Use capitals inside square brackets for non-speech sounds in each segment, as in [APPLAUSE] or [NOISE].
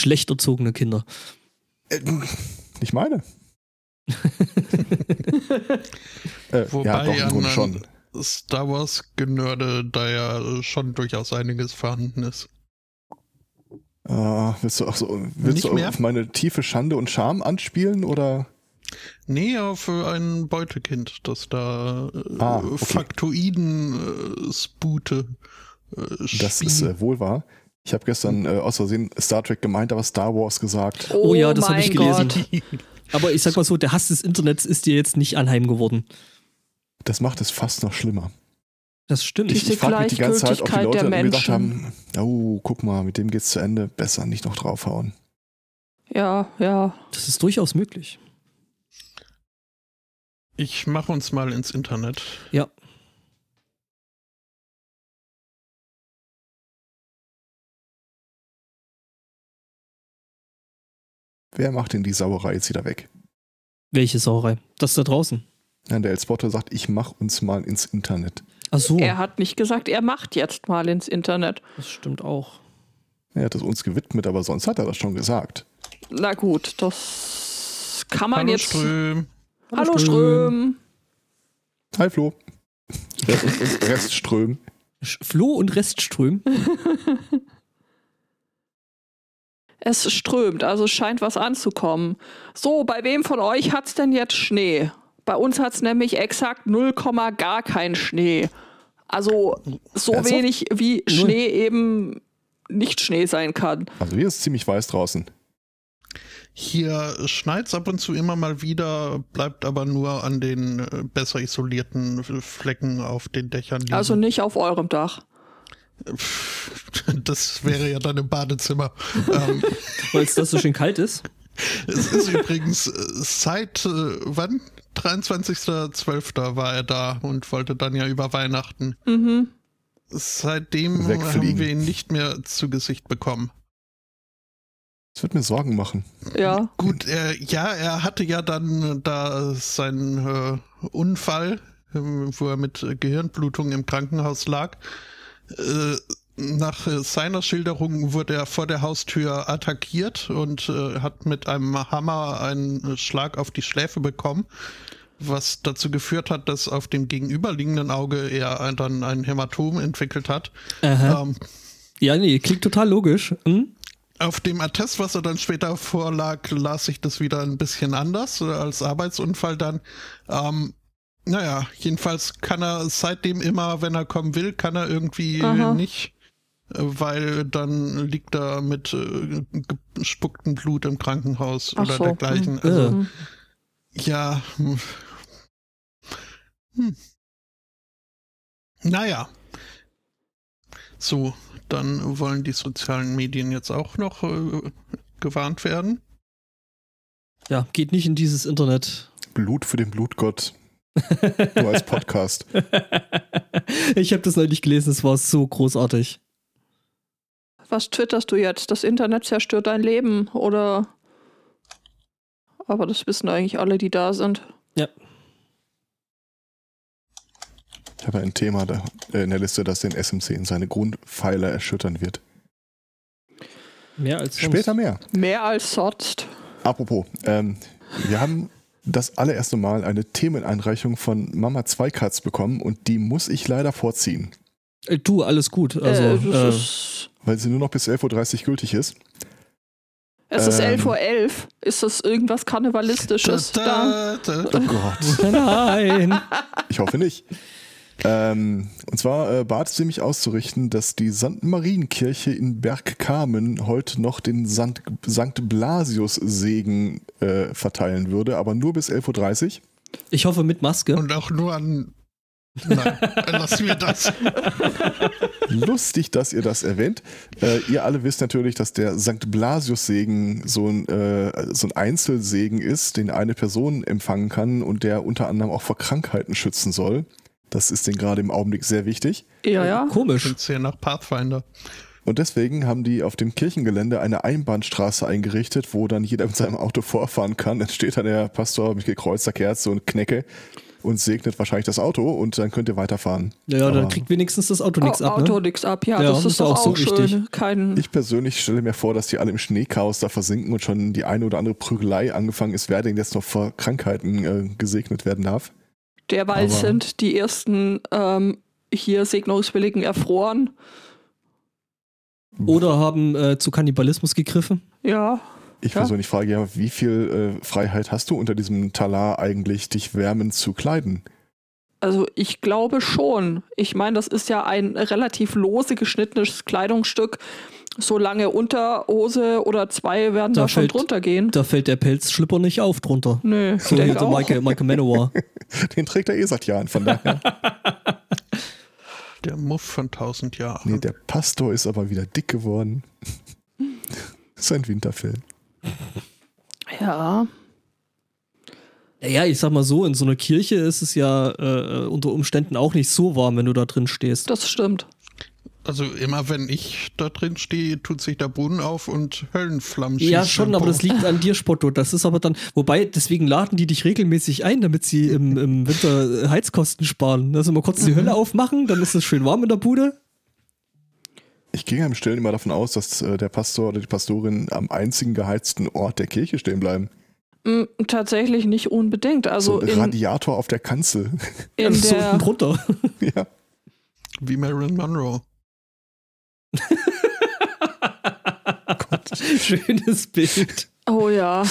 schlecht erzogene Kinder. Äh, nicht meine. [LAUGHS] äh, Wobei ja, doch, im Grunde schon. Star Wars Genörde da ja schon durchaus einiges vorhanden ist. Uh, willst du, auch so, willst du auf meine tiefe Schande und Scham anspielen oder? Nee, auf ein Beutekind, das da äh, ah, okay. Faktoiden äh, spute. Äh, das ist äh, wohl wahr. Ich habe gestern äh, aus Versehen Star Trek gemeint, aber Star Wars gesagt. Oh, oh ja, das habe ich gelesen. [LAUGHS] aber ich sag mal so, der Hass des Internets ist dir jetzt nicht anheim geworden. Das macht es fast noch schlimmer. Das stimmt. Ich, ich frage mich die ganze Zeit, ob die Leute mir gedacht haben, oh, guck mal, mit dem geht's zu Ende, besser nicht noch draufhauen. Ja, ja. Das ist durchaus möglich. Ich mache uns mal ins Internet. Ja. Wer macht denn die Sauerei jetzt wieder weg? Welche Sauerei? Das da draußen. Ja, der Elspotter sagt, ich mach uns mal ins Internet. Ach so. Er hat nicht gesagt, er macht jetzt mal ins Internet. Das stimmt auch. Er hat es uns gewidmet, aber sonst hat er das schon gesagt. Na gut, das kann man Hallo jetzt. Ström. Hallo Ström. Hi Flo. [LAUGHS] Restström. Flo und Restström. [LAUGHS] es strömt, also scheint was anzukommen. So, bei wem von euch hat es denn jetzt Schnee? Bei uns hat es nämlich exakt 0, gar keinen Schnee. Also so Ernsthaft? wenig wie Schnee eben nicht Schnee sein kann. Also hier ist ziemlich weiß draußen. Hier schneit es ab und zu immer mal wieder, bleibt aber nur an den äh, besser isolierten Flecken auf den Dächern liegen. Also nicht auf eurem Dach. Das wäre ja dann im Badezimmer. ähm, [LAUGHS] Weil es das so schön kalt ist? Es ist übrigens äh, seit äh, wann? 23.12. war er da und wollte dann ja über Weihnachten. Mhm. Seitdem haben wir ihn nicht mehr zu Gesicht bekommen. Das wird mir Sorgen machen. Ja. Gut, er, ja, er hatte ja dann da seinen äh, Unfall, wo er mit Gehirnblutung im Krankenhaus lag. Äh, nach seiner Schilderung wurde er vor der Haustür attackiert und äh, hat mit einem Hammer einen Schlag auf die Schläfe bekommen, was dazu geführt hat, dass auf dem gegenüberliegenden Auge er dann ein Hämatom entwickelt hat. Ähm, ja, nee, klingt total logisch. Hm? Auf dem Attest, was er dann später vorlag, las sich das wieder ein bisschen anders als Arbeitsunfall dann. Ähm, naja, jedenfalls kann er seitdem immer, wenn er kommen will, kann er irgendwie Aha. nicht weil dann liegt er mit äh, gespucktem Blut im Krankenhaus Ach oder so. dergleichen. Mhm. Also, mhm. ja. Hm. Naja. So, dann wollen die sozialen Medien jetzt auch noch äh, gewarnt werden. Ja, geht nicht in dieses Internet. Blut für den Blutgott. Nur als Podcast. [LAUGHS] ich habe das neulich gelesen, es war so großartig was twitterst du jetzt? Das Internet zerstört dein Leben oder. Aber das wissen eigentlich alle, die da sind. Ja. Ich habe ein Thema da, äh, in der Liste, das den SMC in seine Grundpfeiler erschüttern wird. Mehr als sonst. Später mehr. Mehr als sonst. Apropos, ähm, wir haben das allererste Mal eine Themeneinreichung von Mama Zweikatz bekommen und die muss ich leider vorziehen. Äh, du, alles gut. Also, äh, äh, weil sie nur noch bis 11.30 Uhr gültig ist. Es ist ähm, 11.11 Uhr. 11. Ist das irgendwas Karnevalistisches da? da? Oh Gott. Nein. Ich hoffe nicht. Ähm, und zwar äh, bat sie mich auszurichten, dass die St. Marienkirche in Bergkamen heute noch den St. Blasius-Segen äh, verteilen würde, aber nur bis 11.30 Uhr. Ich hoffe mit Maske. Und auch nur an Nein, lassen wir das. [LAUGHS] Lustig, dass ihr das erwähnt. Äh, ihr alle wisst natürlich, dass der St. Blasius-Segen so ein, äh, so ein Einzelsegen ist, den eine Person empfangen kann und der unter anderem auch vor Krankheiten schützen soll. Das ist denen gerade im Augenblick sehr wichtig. Ja, ja. Komisch. Klingt sehr nach Pathfinder. Und deswegen haben die auf dem Kirchengelände eine Einbahnstraße eingerichtet, wo dann jeder mit seinem Auto vorfahren kann. Dann steht da der Pastor mit gekreuzter Kerze und Knecke und segnet wahrscheinlich das Auto und dann könnt ihr weiterfahren. Ja, Aber dann kriegt wenigstens das Auto nichts ab. Auto Ne? nix ab, ja, Ja, das ist ist doch auch so auch schön. richtig. Kein, ich persönlich stelle mir vor, dass die alle im Schneechaos da versinken und schon die eine oder andere Prügelei angefangen ist, wer denn jetzt noch vor Krankheiten äh, gesegnet werden darf. Derweil aber- sind die ersten ähm, hier Segnungswilligen erfroren. Oder haben äh, zu Kannibalismus gegriffen. Ja, Ich Ja. persönlich frage ja, wie viel äh, Freiheit hast du unter diesem Talar eigentlich, dich wärmend zu kleiden? also ich glaube schon. Ich meine, das ist ja ein relativ lose geschnittenes Kleidungsstück. So lange Unterhose oder zwei werden Da da, schon fällt- drunter gehen. Da fällt der Pelzschlipper nicht auf drunter. Nö, So der auch. Michael, Michael Manowar. [LAUGHS] Den trägt er eh seit Jahren, von daher. Der Muff von 1000 Jahren. nee, der Pastor ist aber wieder dick geworden. [LAUGHS] das ist ein Winterfilm. Ja, Naja, ich sag mal so, in so einer Kirche ist es ja äh, unter Umständen auch nicht so warm, wenn du da drin stehst. das stimmt. Also immer wenn ich da drin stehe, tut sich der Boden auf und Höllenflammen Ja, schießen schon, aber das liegt an dir, Spotto. Das ist aber dann, wobei, deswegen laden die dich regelmäßig ein, damit sie im, im Winter äh, Heizkosten sparen. Also mal kurz die Hölle aufmachen, dann ist es schön warm in der Bude. Ich gehe im Stillen immer davon aus, dass äh, der Pastor oder die Pastorin am einzigen geheizten Ort der Kirche stehen bleiben. Mm, Tatsächlich nicht unbedingt. Also so ein in, Radiator auf der Kanzel. in [LAUGHS] der, unten drunter. [LAUGHS] ja. Wie Marilyn Monroe. [LAUGHS] Schönes Bild. Oh ja.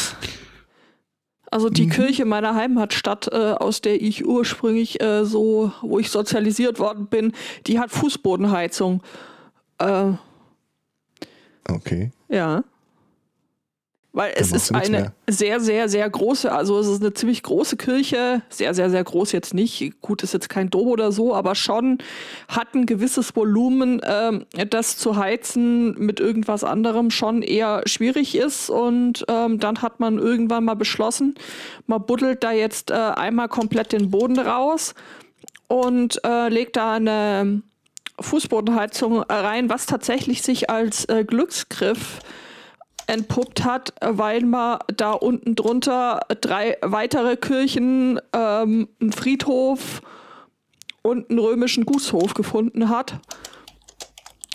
Also die Mhm. Kirche meiner Heimatstadt, äh, aus der ich ursprünglich äh, so, wo ich sozialisiert worden bin, die hat Fußbodenheizung. Äh, Okay. ja. Weil es ist eine sehr, sehr, sehr große, also es ist eine ziemlich große Kirche, sehr, sehr, sehr groß jetzt nicht. Gut, ist jetzt kein Dom oder so, aber schon hat ein gewisses Volumen, ähm, das zu heizen mit irgendwas anderem schon eher schwierig ist. Und ähm, dann hat man irgendwann mal beschlossen, man buddelt da jetzt äh, einmal komplett den Boden raus und äh, legt da eine Fußbodenheizung rein, was tatsächlich sich als äh, Glücksgriff entpuppt hat, weil man da unten drunter drei weitere Kirchen, ähm, einen Friedhof und einen römischen Gutshof gefunden hat.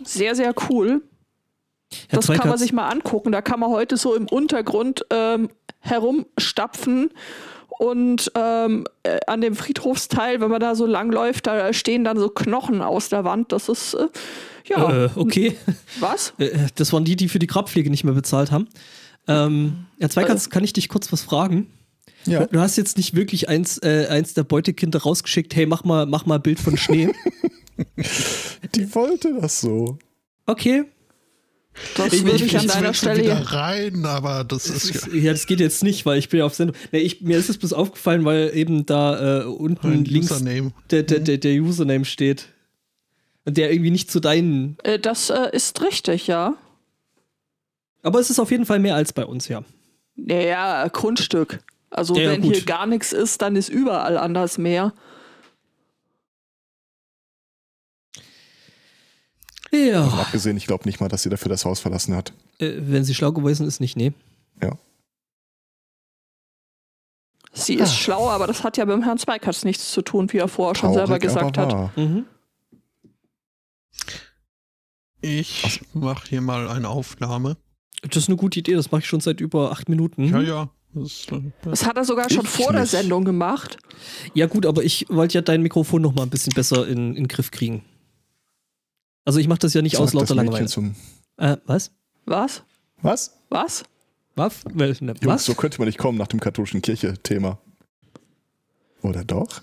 Sehr, sehr cool. Herr das kann man sich mal angucken. Da kann man heute so im Untergrund ähm, herumstapfen und ähm, äh, an dem Friedhofsteil, wenn man da so lang läuft, da stehen dann so Knochen aus der Wand. Das ist, äh, ja, äh, okay. was? Äh, Das waren die, die für die Grabpflege nicht mehr bezahlt haben. Ähm, Herr Zweikatz, kann ich dich kurz was fragen? Ja. Du hast jetzt nicht wirklich eins, äh, eins der Beutekinder rausgeschickt, hey, mach mal, mach mal ein Bild von Schnee. [LAUGHS] Die wollte das so. Okay. Das Ich- würde ich- ich, an Ich will deiner Stelle. wieder rein, aber das ist ist, ja, das geht jetzt nicht, weil ich bin ja auf Sendung. Nee, ich, mir ist es bloß aufgefallen, weil eben da äh, unten links der, der, der, der Username steht. Und der irgendwie nicht zu deinen. Äh, das äh, ist richtig, ja. Aber es ist auf jeden Fall mehr als bei uns, ja. Naja, Grundstück. Also Ja, ja, wenn gut. hier gar nichts ist, dann ist überall anders mehr. Ja. Davon abgesehen, ich glaube nicht mal, dass sie dafür das Haus verlassen hat. Äh, wenn sie schlau gewesen ist, nicht, nee. Sie ist schlau, aber das hat ja beim Herrn Zweikatz nichts zu tun, wie er vorher schon selber Traurig, gesagt hat. Mhm. Ich mache hier mal eine Aufnahme. Das ist eine gute Idee, das mache ich schon seit über acht Minuten. Ja, ja. Das, äh, Das hat er sogar schon vor der nicht. Sendung gemacht. Ja, gut, aber ich wollte ja dein Mikrofon noch mal ein bisschen besser in, in den Griff kriegen. Also ich mache das ja nicht aus Sagt das lauter Langeweile. zum. Äh, was? Was? Was? Was? Was? Ne, Jungs, Was? so könnte man nicht kommen nach dem katholischen Kirche-Thema. Oder doch?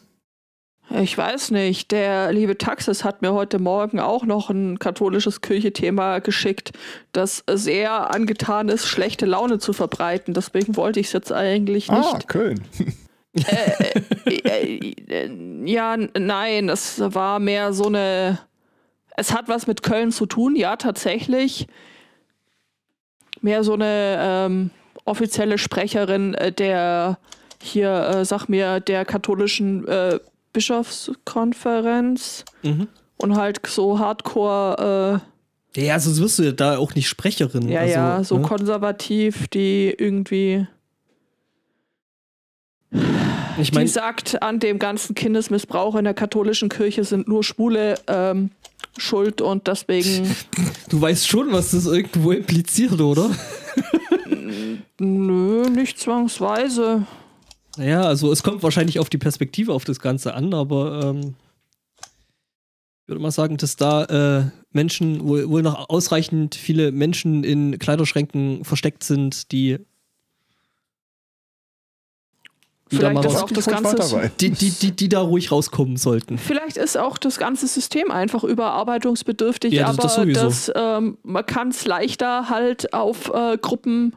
Ich weiß nicht. Der liebe Taxis hat mir heute Morgen auch noch ein katholisches Kirchethema geschickt, das sehr angetan ist, schlechte Laune zu verbreiten. Deswegen wollte ich es jetzt eigentlich Ah, nicht. Köln. Äh, äh, äh, ja, nein, es war mehr so eine. Es hat was mit Köln zu tun, ja, tatsächlich. Mehr so eine ähm, offizielle Sprecherin äh, der hier, äh, sag mir, der katholischen äh, Bischofskonferenz Mhm. und halt so Hardcore, Ja, sonst wirst du ja da auch nicht Sprecherin. äh, ja, also, ja, so ne? konservativ, die irgendwie Ich die meine, sagt, an dem ganzen Kindesmissbrauch in der katholischen Kirche sind nur Schwule ähm, schuld und deswegen, [LAUGHS] du weißt schon, was das irgendwo impliziert, oder? [LAUGHS] nö, nicht zwangsweise. Naja, also es kommt wahrscheinlich auf die Perspektive auf das Ganze an, aber ähm, ich würde mal sagen, dass da äh, Menschen, wohl, wohl noch ausreichend viele Menschen in Kleiderschränken versteckt sind, die die da, Vielleicht mal ist auch das ganze, die, die, die, die da ruhig rauskommen sollten. vielleicht ist auch das ganze System einfach überarbeitungsbedürftig, Ja, das- aber das sowieso. das, ähm, man kann es leichter halt auf äh, Gruppen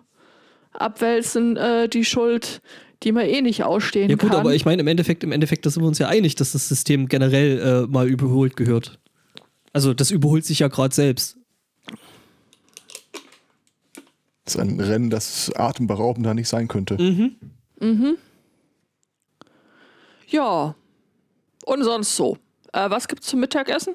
abwälzen, äh, die Schuld, die man eh nicht ausstehen Ja gut, kann. aber ich meine, im Endeffekt, im Endeffekt, da sind wir uns ja einig, dass das System generell äh, mal überholt gehört. Also das überholt sich ja gerade selbst. Das ist ein Rennen, das atemberaubender nicht sein könnte. Mhm. ja. Und sonst so. Äh, was gibt's zum Mittagessen?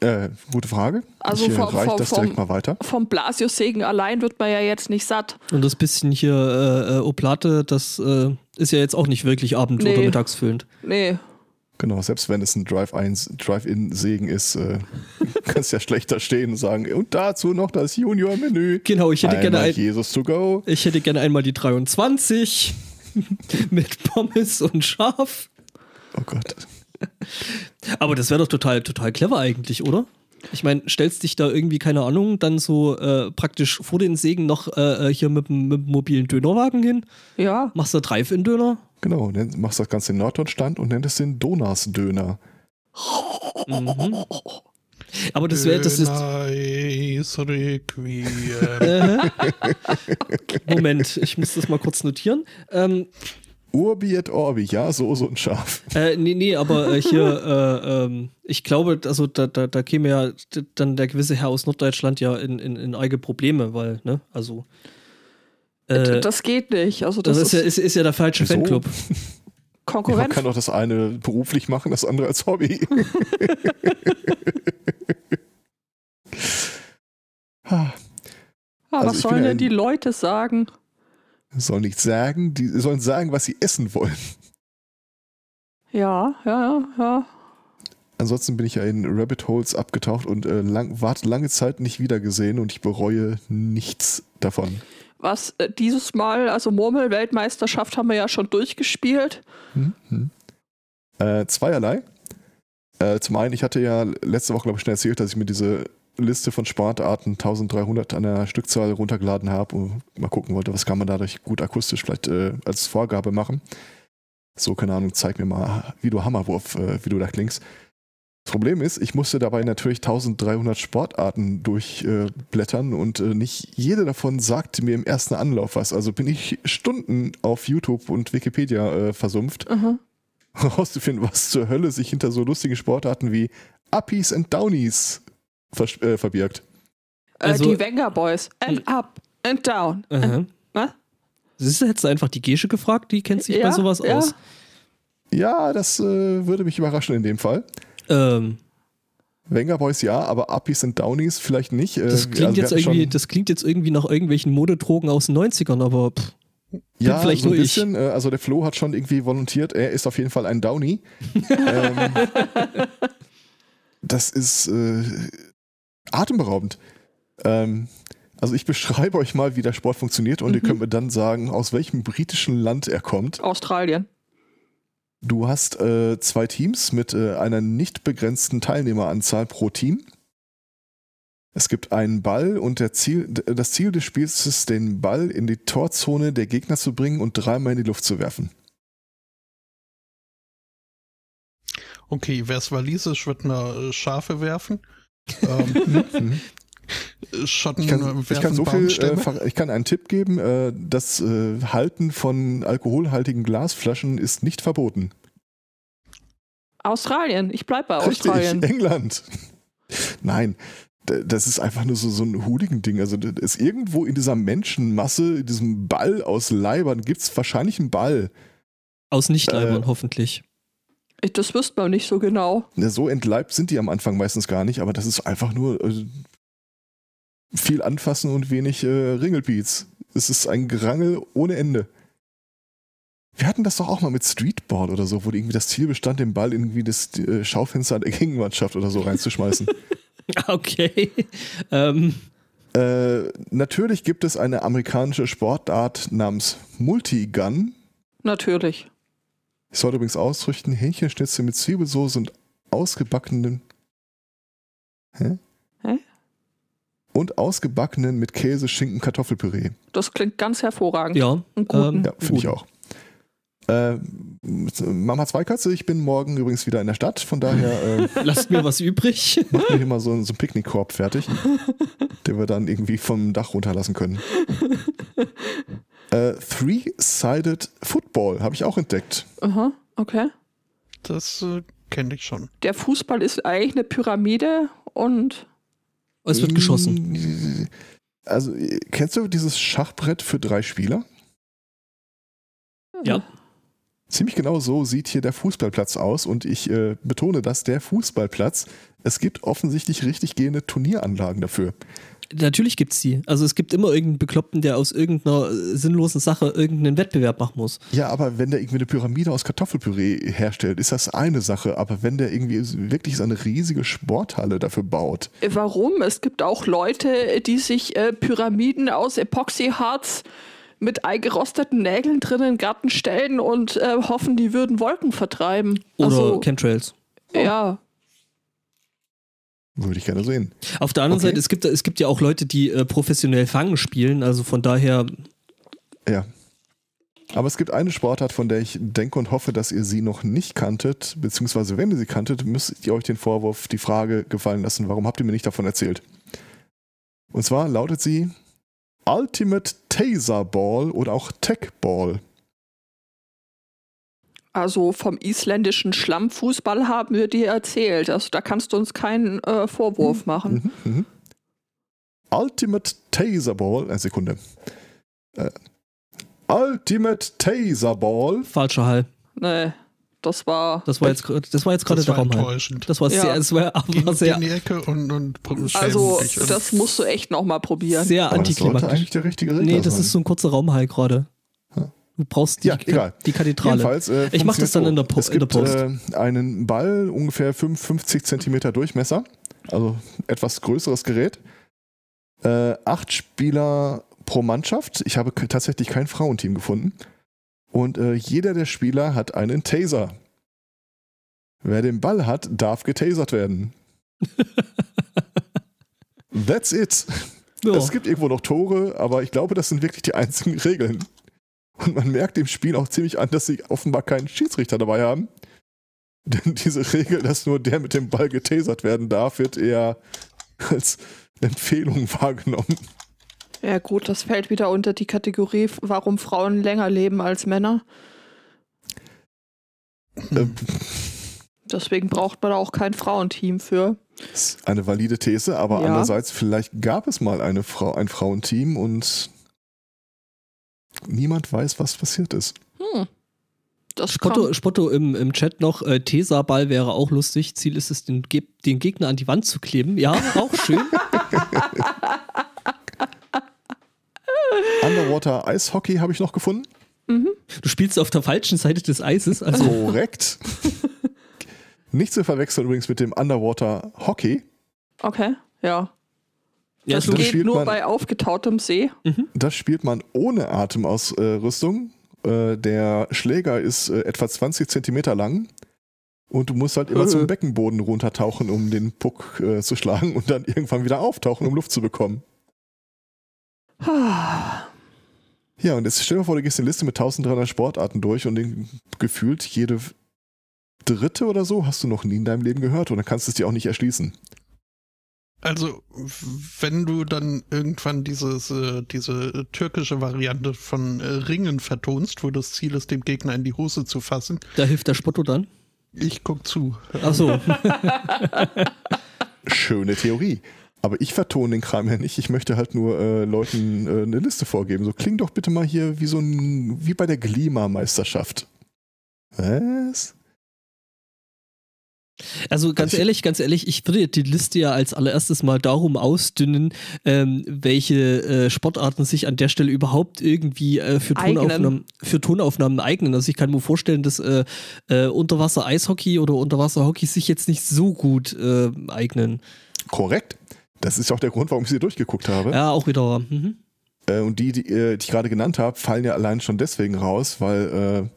Äh, gute Frage. Also ich äh, vom- reich vom- das direkt vom- mal weiter. Vom Blasius-Segen allein wird man ja jetzt nicht satt. Und das bisschen hier äh, äh, Oplate, das äh, ist ja jetzt auch nicht wirklich abend- Nee. oder mittagsfüllend. Nee. Genau, selbst wenn es ein Drive-In- Drive-In-Segen ist, äh, [LAUGHS] kannst ja schlechter stehen und sagen, und dazu noch das Junior-Menü. Genau, ich hätte gerne Einmal ein, Jesus to go. ich hätte gerne einmal die 23 [LAUGHS] mit Pommes und Schaf. Oh Gott. Aber das wäre doch total, total clever eigentlich, oder? Ich meine, stellst dich da irgendwie, keine Ahnung, dann so äh, praktisch vor den Segen noch äh, äh, hier mit, dem- mobilen Dönerwagen hin, Ja. machst da Drive-In-Döner. Genau, nenn- machst das Ganze in Norddeutschland und nennst es den Donas-Döner. Mhm. Aber das wäre, das ist, äh, Moment, ich muss das mal kurz notieren. Ähm, Urbi et Orbi, ja, so, so ein Schaf. Äh, nee, nee, aber äh, hier, [LAUGHS] äh, ähm, ich glaube, also da, da, da käme ja dann der gewisse Herr aus Norddeutschland ja in, in, in eigene Probleme, weil, ne, also. Äh, das geht nicht. Also das, das, ist, ja, ist, ist ja der falsche Wieso? Fanclub. [LAUGHS] Ja, man kann doch das eine beruflich machen, das andere als Hobby. [LAUGHS] Ah, Ah, Also was sollen denn die Leute sagen? Sollen nichts sagen, die sollen sagen, was sie essen wollen. Ja, ja, ja. Ansonsten bin ich ja in Rabbit Holes abgetaucht und äh, lang, warte lange Zeit nicht wiedergesehen und ich bereue nichts davon. Was äh, dieses Mal, also Murmel-Weltmeisterschaft haben wir ja schon durchgespielt. Mhm. Äh, zweierlei. Äh, zum einen, ich hatte ja letzte Woche, glaube ich, schon erzählt, dass ich mir diese Liste von Sportarten 1300 an der Stückzahl runtergeladen habe und mal gucken wollte, was kann man dadurch gut akustisch vielleicht äh, als Vorgabe machen. So, keine Ahnung, zeig mir mal, wie du Hammerwurf, äh, wie du da klingst. Das Problem ist, ich musste dabei natürlich 1300 Sportarten durchblättern und äh, nicht jede davon sagte mir im ersten Anlauf was. Also bin ich Stunden auf YouTube und Wikipedia äh, versumpft Mhm. [LAUGHS] herauszufinden, was zur Hölle sich hinter so lustigen Sportarten wie Uppies and Downies äh, verbirgt. Also- äh, die Wenger Boys. And up and down. And, was? Siehst du, hättest du einfach die Gesche gefragt, die kennt sich Ja, bei sowas ja. aus. Ja, das äh, würde mich überraschen in dem Fall. Ähm, Wenger Boys ja, aber Uppies and Downies vielleicht nicht. Äh, das, klingt also jetzt irgendwie, schon- das klingt jetzt irgendwie nach irgendwelchen Modedrogen aus den 90ern, aber pff, ja, vielleicht so ein nur ich. bisschen. Äh, also der Flo hat schon irgendwie volontiert, er ist auf jeden Fall ein Downy. [LAUGHS] ähm, das ist äh, atemberaubend. Ähm, also ich beschreibe euch mal, wie der Sport funktioniert und ihr Mhm. könnt mir dann sagen, aus welchem britischen Land er kommt. Australien. Du hast äh, zwei Teams mit äh, einer nicht begrenzten Teilnehmeranzahl pro Team. Es gibt einen Ball und der Ziel, das Ziel des Spiels ist, den Ball in die Torzone der Gegner zu bringen und dreimal in die Luft zu werfen. Okay, wer es walisisch wird eine Schafe werfen. Ähm, [LAUGHS] Mhm. Schotten Ich kann, ich kann so viel, äh, ich kann einen Tipp geben, äh, das äh, Halten von alkoholhaltigen Glasflaschen ist nicht verboten. Australien. Ich bleib bei Australien. Richtig, England. [LAUGHS] Nein, das ist einfach nur so, so ein Hooligan-Ding. Also das ist irgendwo in dieser Menschenmasse, in diesem Ball aus Leibern, gibt es wahrscheinlich einen Ball. aus Nichtleibern Äh, hoffentlich. Ich, das wüsste man nicht so genau. Ja, so entleibt sind die am Anfang meistens gar nicht, aber das ist einfach nur äh, viel anfassen und wenig äh, Ringelpiez. Es ist ein Gerangel ohne Ende. Wir hatten das doch auch mal mit Streetball oder so, wo irgendwie das Ziel bestand, den Ball irgendwie das äh, Schaufenster der Gegenmannschaft oder so reinzuschmeißen. [LAUGHS] Okay. ähm, äh, natürlich gibt es eine amerikanische Sportart namens Multigun. Natürlich. Ich sollte übrigens ausrichten, Hähnchenschnitzel mit Zwiebelsauce und ausgebackenen. Hä? Hä? Und ausgebackenen mit Käse, Schinken, Kartoffelpüree. Das klingt ganz hervorragend. ja. Und guten. Ähm, Ja, finde ich auch. Äh, Mama Zweikatze, ich bin morgen übrigens wieder in der Stadt, von daher [LAUGHS] äh, Lasst mir was übrig. machen wir hier mal so, so einen Picknickkorb fertig, [LAUGHS] den wir dann irgendwie vom Dach runterlassen können. [LAUGHS] Äh, Three-Sided Football habe ich auch entdeckt. Aha, okay. Das äh, kenne ich schon. Der Fußball ist eigentlich eine Pyramide und Es wird geschossen. Also, kennst du dieses Schachbrett für drei Spieler? Ja. Ziemlich genau so sieht hier der Fußballplatz aus und ich äh, betone das, der Fußballplatz. Es gibt offensichtlich richtig gehende Turnieranlagen dafür. Natürlich gibt's die. Also es gibt immer irgendeinen Bekloppten, der aus irgendeiner äh, sinnlosen Sache irgendeinen Wettbewerb machen muss. Ja, aber wenn der irgendwie eine Pyramide aus Kartoffelpüree herstellt, ist das eine Sache. Aber wenn der irgendwie wirklich so eine riesige Sporthalle dafür baut, warum? Es gibt auch Leute, die sich äh, Pyramiden aus Epoxyharz mit eingerosteten Nägeln drin in den Garten stellen und äh, hoffen, die würden Wolken vertreiben. Oder also, Chemtrails. ja. Würde ich gerne sehen. Auf der anderen Okay. Seite, es gibt, es gibt ja auch Leute, die äh, professionell Fangen spielen. Also von daher, Ja. Aber es gibt eine Sportart, von der ich denke und hoffe, dass ihr sie noch nicht kanntet, beziehungsweise wenn ihr sie kanntet, müsst ihr euch den Vorwurf, die Frage gefallen lassen, warum habt ihr mir nicht davon erzählt? Und zwar lautet sie Ultimate Taser Ball oder auch Tech Ball. Also vom isländischen Schlammfußball haben wir dir erzählt. Also da kannst du uns keinen äh, Vorwurf machen. Mhm, mhm. Ultimate Taser Ball, eine Sekunde. Äh, Ultimate Taser Ball. falscher Hall. Nee, das war. Das war jetzt, das war jetzt gerade Das der war Raumhall. enttäuschend. Das war Ja. sehr, das war, war sehr, in die Ecke und, und Also, das musst du echt nochmal probieren. sehr Aber das antiklimatisch. eigentlich der richtige Regler Nee, das sein. ist so ein kurzer Raumhall gerade. Du brauchst die, Ja, egal. die Kathedrale. Jedenfalls, äh, Ich mach das dann in der Po- es in der gibt, Post. Äh, einen Ball, ungefähr 55 Zentimeter Durchmesser, also etwas größeres Gerät. Äh, acht Spieler pro Mannschaft. Ich habe tatsächlich kein Frauenteam gefunden. Und äh, jeder der Spieler hat einen Taser. Wer den Ball hat, darf getasert werden. [LAUGHS] That's it. Ja. Es gibt irgendwo noch Tore, aber ich glaube, das sind wirklich die einzigen Regeln. Und man merkt dem Spiel auch ziemlich an, dass sie offenbar keinen Schiedsrichter dabei haben. [LAUGHS] Denn diese Regel, dass nur der mit dem Ball getasert werden darf, wird eher als Empfehlung [LAUGHS] wahrgenommen. Ja, gut, das fällt wieder unter die Kategorie, warum Frauen länger leben als Männer. Ähm, Deswegen braucht man da auch kein Frauenteam für. Das ist eine valide These, aber Ja. andererseits, vielleicht gab es mal eine Frau, ein Frauenteam und niemand weiß, was passiert ist. Hm. Das Spotto, Spotto im, im Chat noch, äh, Tesa-Ball wäre auch lustig. Ziel ist es, den, den Gegner an die Wand zu kleben. Ja, auch schön. [LAUGHS] Underwater Eishockey habe ich noch gefunden. Du spielst auf der falschen Seite des Eises. Also, Korrekt. [LAUGHS] Nicht zu verwechseln übrigens mit dem Underwater Hockey. okay, ja. Ja, Das du- geht spielt nur man- bei aufgetautem See. Das spielt man ohne Atemausrüstung. Äh, der Schläger ist äh, etwa 20 Zentimeter lang. Und du musst halt immer Äh. zum Beckenboden runtertauchen, um den Puck äh, zu schlagen und dann irgendwann wieder auftauchen, um Luft zu bekommen. Ja, und jetzt stell dir mal vor, du gehst eine Liste mit 1300 Sportarten durch und den, gefühlt jede dritte oder so hast du noch nie in deinem Leben gehört und dann kannst du es dir auch nicht erschließen. Also, wenn du dann irgendwann dieses, äh, diese türkische Variante von äh, Ringen vertonst, wo das Ziel ist, dem Gegner in die Hose zu fassen, da hilft der Spotto dann. ich guck zu. Achso. [LAUGHS] Schöne Theorie. Aber ich vertone den Kram ja nicht. Ich möchte halt nur äh, Leuten äh, eine Liste vorgeben. So klingt doch bitte mal hier wie so ein, wie bei der Glima-Meisterschaft. Was? Also ganz ehrlich, ganz ehrlich, ich würde die Liste ja als allererstes mal darum ausdünnen, ähm, welche äh, Sportarten sich an der Stelle überhaupt irgendwie äh, für. Tonaufnahmen, für Tonaufnahmen eignen. Also ich kann mir vorstellen, dass äh, äh, Unterwasser-Eishockey oder Unterwasser-Hockey sich jetzt nicht so gut äh, eignen. Korrekt. Das ist auch der Grund, warum ich sie durchgeguckt habe. Ja, auch wieder. Mhm. Äh, und die, die, die ich gerade genannt habe, fallen ja allein schon deswegen raus, weil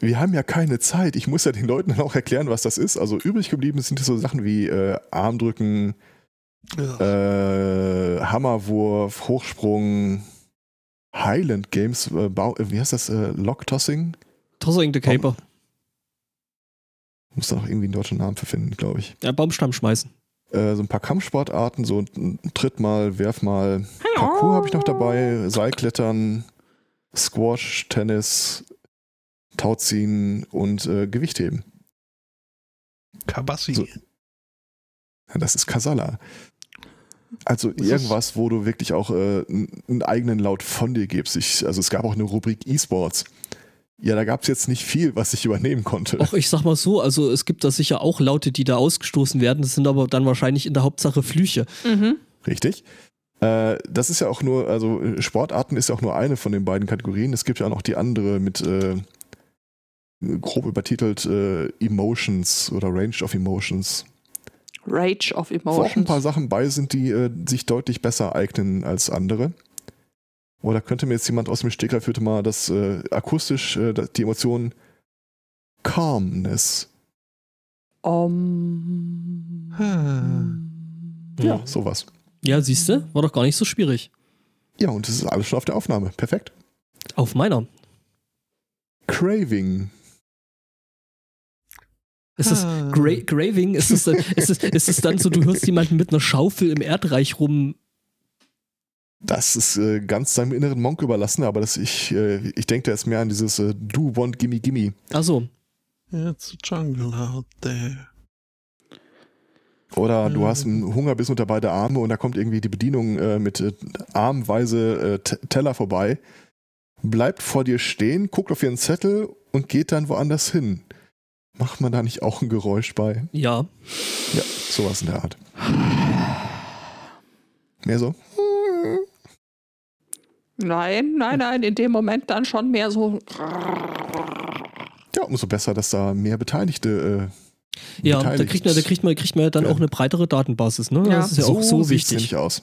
wir haben ja keine Zeit. Ich muss ja den Leuten dann auch erklären, was das ist. Also übrig geblieben sind so Sachen wie äh, Armdrücken, Ja. äh, Hammerwurf, Hochsprung, Highland Games, äh, äh, wie heißt das? Äh, Locktossing? Tossing the Caper. Muss da noch irgendwie einen deutschen Namen für finden, glaube ich. Ja, Baumstamm schmeißen. Äh, so ein paar Kampfsportarten, so ein Tritt mal, werf mal. Parkour habe ich noch dabei, Seilklettern, Squash, Tennis, Tauziehen und äh, Gewichtheben. Kabassi. So. Ja, das ist Kasala. Also Das irgendwas, wo du wirklich auch äh, einen eigenen Laut von dir gibst. Ich, also es gab auch eine Rubrik E-Sports. Ja, da gab es jetzt nicht viel, was ich übernehmen konnte. Auch ich sag mal so, also es gibt da sicher auch Laute, die da ausgestoßen werden. Das sind aber dann wahrscheinlich in der Hauptsache Flüche. Mhm. Richtig. Äh, das ist ja auch nur, also Sportarten ist ja auch nur eine von den beiden Kategorien. Es gibt ja noch die andere mit äh, grob übertitelt äh, Emotions oder Range of Emotions. Rage of Wo auch ein Emotions. paar Sachen bei sind, die äh, sich deutlich besser eignen als andere. Oder könnte mir jetzt jemand aus dem Stegreif bitte mal das äh, akustisch, äh, die Emotion Calmness. Um, Ah. Ja, sowas. Ja, siehst du, war doch gar nicht so schwierig. Ja, und das ist alles schon auf der Aufnahme. Perfekt. Auf meiner. Craving. Ist das. Gra Graving? Ist es, dann, ist, es, ist es dann so, du hörst jemanden mit einer Schaufel im Erdreich rum? Das ist äh, ganz seinem inneren Monk überlassen, aber das ich, äh, ich denke da jetzt mehr an dieses äh, Do Want Gimme Gimme. Achso. It's a jungle out there. Oder du Mhm. hast einen Hungerbiss unter beide Arme und da kommt irgendwie die Bedienung äh, mit äh, armweise äh, Teller vorbei, bleibt vor dir stehen, guckt auf ihren Zettel und geht dann woanders hin. Macht man da nicht auch ein Geräusch bei? Ja. Ja, sowas in der Art. Mehr so? Nein, nein, nein, in dem Moment dann schon mehr so. Ja, umso besser, dass da mehr Beteiligte. Äh, Ja, da kriegt man, da kriegt man, kriegt man ja dann Ja. auch eine breitere Datenbasis, ne? Ja. Das ist ja auch so wichtig. aus.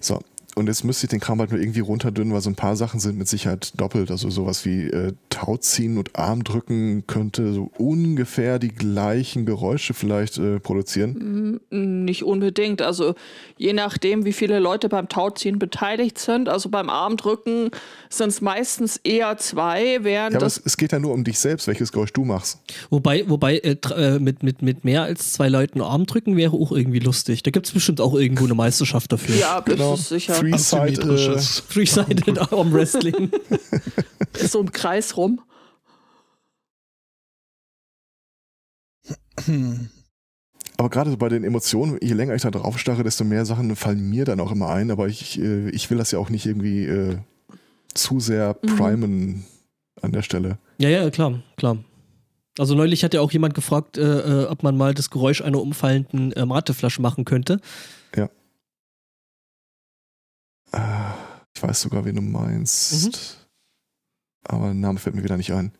So, und jetzt müsste ich den Kram halt nur irgendwie runterdünnen, weil so ein paar Sachen sind mit Sicherheit doppelt. Also sowas wie äh, Tauziehen und Armdrücken könnte so ungefähr die gleichen Geräusche vielleicht äh, produzieren. Mm, Nicht unbedingt. Also je nachdem, wie viele Leute beim Tauziehen beteiligt sind. Also beim Armdrücken sind es meistens eher zwei, während Ja, aber es, das. es geht ja nur um dich selbst, welches Geräusch du machst. Wobei, wobei äh, äh, mit, mit, mit mehr als zwei Leuten Arm drücken wäre auch irgendwie lustig. Da gibt es bestimmt auch irgendwo eine Meisterschaft dafür. Ja, das Genau. ist sicher. Three-Sided [LAUGHS] Arm Wrestling. [LAUGHS] Ist so im Kreis rum. Aber gerade so bei den Emotionen, je länger ich da drauf starre, desto mehr Sachen fallen mir dann auch immer ein. Aber ich, äh, ich will das ja auch nicht irgendwie äh, zu sehr Mhm. primen an der Stelle. ja, ja, klar, klar. Also neulich hat ja auch jemand gefragt, äh, äh, ob man mal das Geräusch einer umfallenden äh, Mateflasche machen könnte. Äh, Ich weiß sogar, wen du meinst. Mhm. Aber der Name fällt mir wieder nicht ein.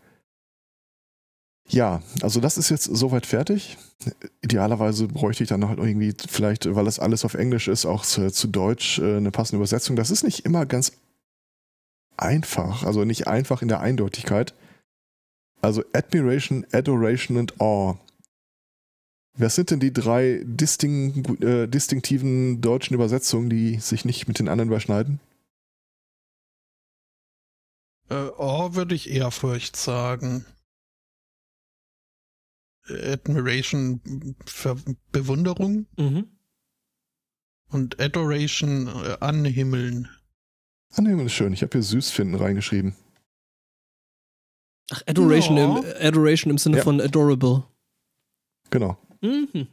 Ja, also das ist jetzt soweit fertig. Idealerweise bräuchte ich dann noch irgendwie vielleicht, weil das alles auf Englisch ist, auch zu, zu Deutsch äh, eine passende Übersetzung. Das ist nicht immer ganz einfach, also nicht einfach in der Eindeutigkeit. Also Admiration, Adoration und Awe. Was sind denn die drei disting, äh, distinktiven deutschen Übersetzungen, die sich nicht mit den anderen überschneiden? Äh, oh, würde ich Ehrfurcht sagen. Admiration, Ver Bewunderung Mhm. und Adoration, äh, Anhimmeln. Annehmen ist schön. Ich habe hier süß finden reingeschrieben. Ach, Adoration, Ja. im, Adoration im Sinne Ja. von adorable. Genau. Mhm.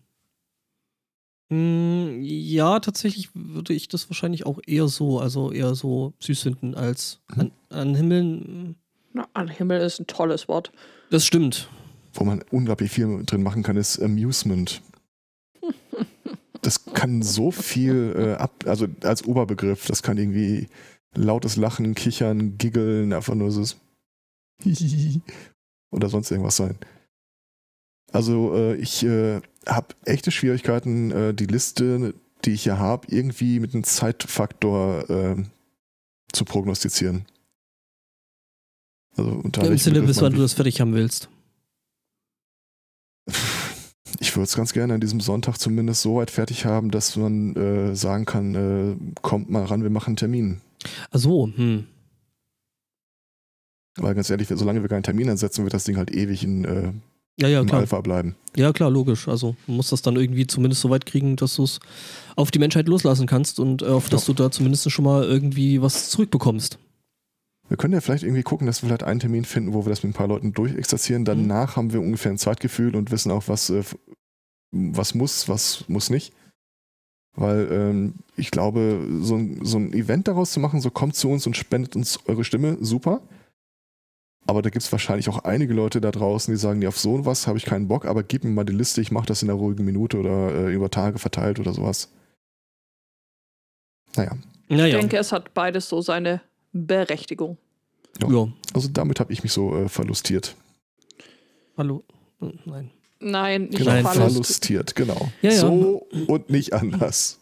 Mm, Ja, tatsächlich würde ich das wahrscheinlich auch eher so, also eher so süß finden als an, an Himmeln. Na, an Himmel ist ein tolles Wort. Das stimmt. wo man unglaublich viel drin machen kann, ist Amusement. Das kann so viel äh, ab, also als Oberbegriff, das kann irgendwie lautes Lachen, Kichern, Giggeln, einfach nur so [LAUGHS] oder sonst irgendwas sein. Also äh, ich äh, habe echte Schwierigkeiten, äh, die Liste, die ich hier habe, irgendwie mit einem Zeitfaktor äh, zu prognostizieren. Also unter Im Sinne, bis wann du das fertig haben willst. Ich würde es ganz gerne an diesem Sonntag zumindest so weit fertig haben, dass man äh, sagen kann, äh, kommt mal ran, wir machen einen Termin. Ach so, hm. Weil ganz ehrlich, solange wir keinen Termin ansetzen, wird das Ding halt ewig in, äh, ja, ja, im klar. Alpha bleiben. Ja, klar, logisch. Also man muss das dann irgendwie zumindest so weit kriegen, dass du es auf die Menschheit loslassen kannst und äh, auf dass du da zumindest schon mal irgendwie was zurückbekommst. Wir können ja vielleicht irgendwie gucken, dass wir vielleicht einen Termin finden, wo wir das mit ein paar Leuten durchexerzieren. Danach mhm. haben wir ungefähr ein Zeitgefühl und wissen auch, was, äh, was muss, was muss nicht. Weil ähm, ich glaube, so ein, so ein Event daraus zu machen, so kommt zu uns und spendet uns eure Stimme, super. Aber da gibt es wahrscheinlich auch einige Leute da draußen, die sagen, nee, auf so was habe ich keinen Bock, aber gib mir mal die Liste, ich mache das in einer ruhigen Minute oder äh, über Tage verteilt oder sowas. Naja. naja. Ich denke, es hat beides so seine Berechtigung. Ja. ja. Also damit habe ich mich so äh, verlustiert. Hallo? Nein. Nein, nicht genau, verlustiert, genau. Ja, ja. So und nicht anders.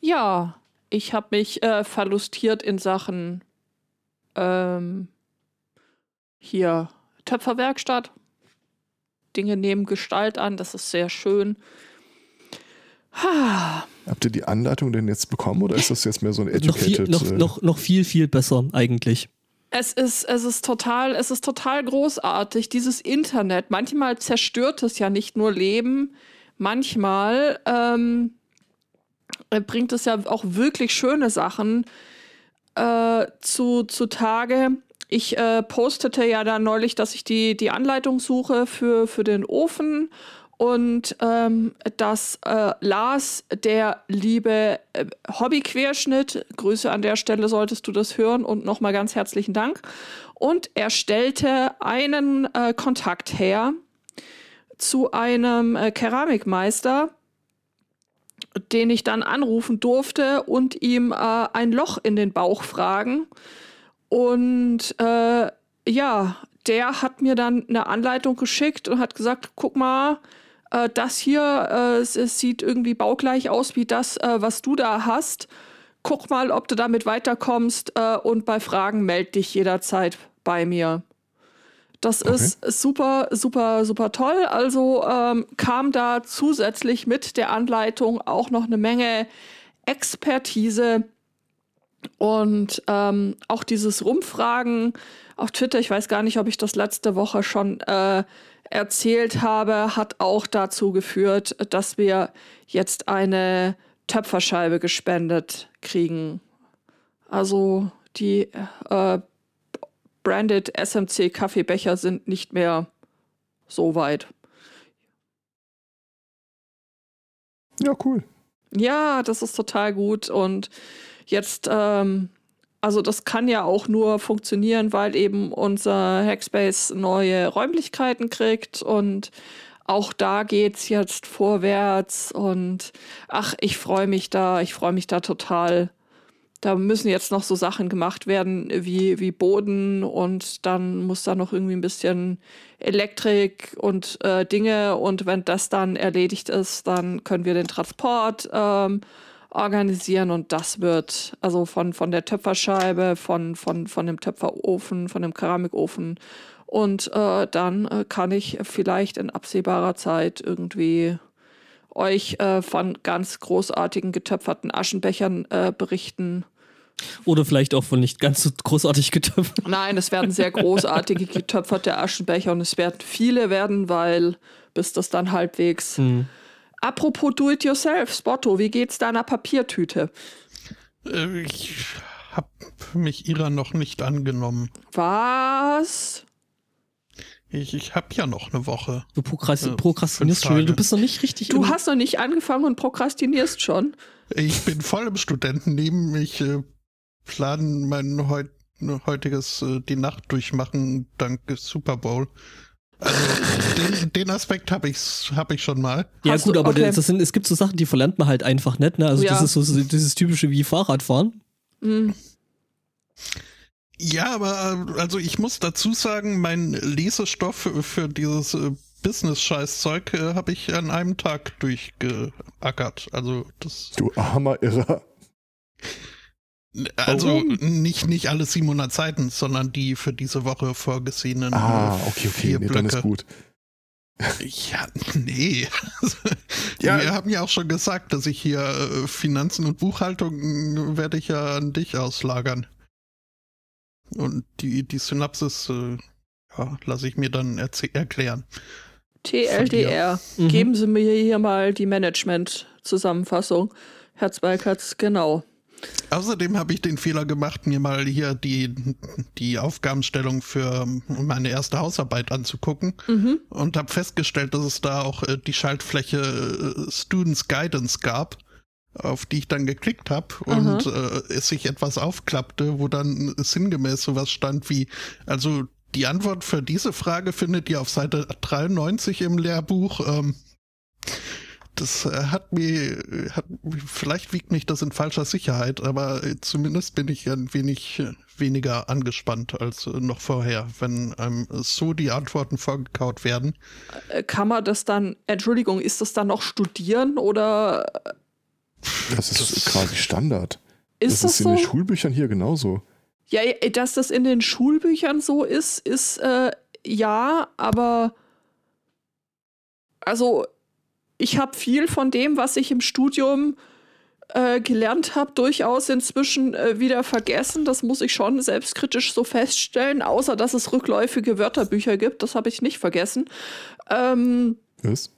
Ja, ich habe mich äh, verlustiert in Sachen ähm, hier Töpferwerkstatt. Dinge nehmen Gestalt an, das ist sehr schön. Habt ihr die Anleitung denn jetzt bekommen oder ist das jetzt mehr so ein educated? Noch viel, noch, äh, noch, noch viel, viel besser eigentlich. Es ist, es ist total, es ist total großartig, dieses Internet. Manchmal zerstört es ja nicht nur Leben, manchmal ähm, bringt es ja auch wirklich schöne Sachen äh, zu, zutage. Ich äh, postete ja da neulich, dass ich die, die Anleitung suche für, für den Ofen und ähm, dass äh, Lars, der liebe äh, Hobbyquerschnitt, Grüße an der Stelle, solltest du das hören und nochmal ganz herzlichen Dank. Und er stellte einen äh, Kontakt her zu einem äh, Keramikmeister, den ich dann anrufen durfte und ihm äh, ein Loch in den Bauch fragen. Und äh, ja, der hat mir dann eine Anleitung geschickt und hat gesagt, guck mal, äh, das hier, äh, es, es, sieht irgendwie baugleich aus wie das, äh, was du da hast. Guck mal, ob du damit weiterkommst äh, und bei Fragen meld dich jederzeit bei mir. Das okay. ist super, super, super toll. Also ähm, kam da zusätzlich mit der Anleitung auch noch eine Menge Expertise und ähm, auch dieses Rumfragen auf Twitter, ich weiß gar nicht, ob ich das letzte Woche schon äh, erzählt habe, hat auch dazu geführt, dass wir jetzt eine Töpferscheibe gespendet kriegen. Also die äh, branded SMC Kaffeebecher sind nicht mehr so weit. Ja, cool. Ja, das ist total gut und jetzt ähm, also das kann ja auch nur funktionieren, weil eben unser Hackspace neue Räumlichkeiten kriegt und auch da geht's jetzt vorwärts und ach, ich freue mich da, ich freue mich da total. Da müssen jetzt noch so Sachen gemacht werden wie, wie Boden und dann muss da noch irgendwie ein bisschen Elektrik und äh, Dinge und wenn das dann erledigt ist, dann können wir den Transport ähm, organisieren und das wird also von, von der Töpferscheibe, von, von, von dem Töpferofen, von dem Keramikofen und äh, dann äh, kann ich vielleicht in absehbarer Zeit irgendwie euch äh, von ganz großartigen getöpferten Aschenbechern äh, berichten. Oder vielleicht auch von nicht ganz so großartig getöpferten. Nein, es werden sehr großartige [LAUGHS] getöpferte Aschenbecher und es werden viele werden, weil bis das dann halbwegs hm Apropos Do-it-yourself, Spotto, wie geht's deiner Papiertüte? Äh, ich hab mich ihrer noch nicht angenommen. Was? Ich, ich hab ja noch eine Woche. Du prokrasti äh, prokrastinierst schon, du bist noch nicht richtig. Du hast noch nicht angefangen und prokrastinierst schon. Ich bin voll im Studentenleben. Ich äh, plane mein heut, heutiges äh, die Nacht durchmachen dank Super Bowl. Den, den Aspekt habe ich, hab ich schon mal. Ja, Hast gut, du- aber okay. das sind, es gibt so Sachen, die verlernt man halt einfach nicht, ne? Also Ja. das ist so, so dieses typische wie Fahrradfahren. Hm. Ja, aber äh, also ich muss dazu sagen, mein Lesestoff für, für dieses äh, Business-Scheißzeug äh, habe ich an einem Tag durchgeackert. Also das, Du armer Irrer. Also Warum? nicht, nicht alle 700 Seiten, sondern die für diese Woche vorgesehenen Ah, okay, okay, vier nee, dann Blöcke. ist gut. Ja, nee. [LAUGHS] Ja. Wir haben ja auch schon gesagt, dass ich hier äh, Finanzen und Buchhaltung äh, werde ich ja an dich auslagern. Und die, die Synapsis, äh, ja, lasse ich mir dann erklären. TLDR. Mhm. Geben Sie mir hier mal die Management-Zusammenfassung. Herr Zweikatz, genau. Außerdem habe ich den Fehler gemacht, mir mal hier die, die Aufgabenstellung für meine erste Hausarbeit anzugucken Mhm. und habe festgestellt, dass es da auch äh, die Schaltfläche äh, Students Guidance gab, auf die ich dann geklickt habe und äh, es sich etwas aufklappte, wo dann sinngemäß sowas stand wie, also die Antwort für diese Frage findet ihr auf Seite 93 im Lehrbuch. Ähm, das äh, hat mir, äh, hat, vielleicht wiegt mich das in falscher Sicherheit, aber äh, zumindest bin ich ein wenig weniger angespannt als noch vorher, wenn einem so die Antworten vorgekaut werden. Kann man das dann, Entschuldigung, ist das dann noch studieren oder Das ist Das- quasi Standard. ist das das, ist in so? den Schulbüchern hier genauso. Ja, ja, dass das in den Schulbüchern so ist, ist äh, ja, aber also ich habe viel von dem, was ich im Studium äh, gelernt habe, durchaus inzwischen äh, wieder vergessen. Das muss ich schon selbstkritisch so feststellen, außer dass es rückläufige Wörterbücher gibt. Das habe ich nicht vergessen. Ähm, Was?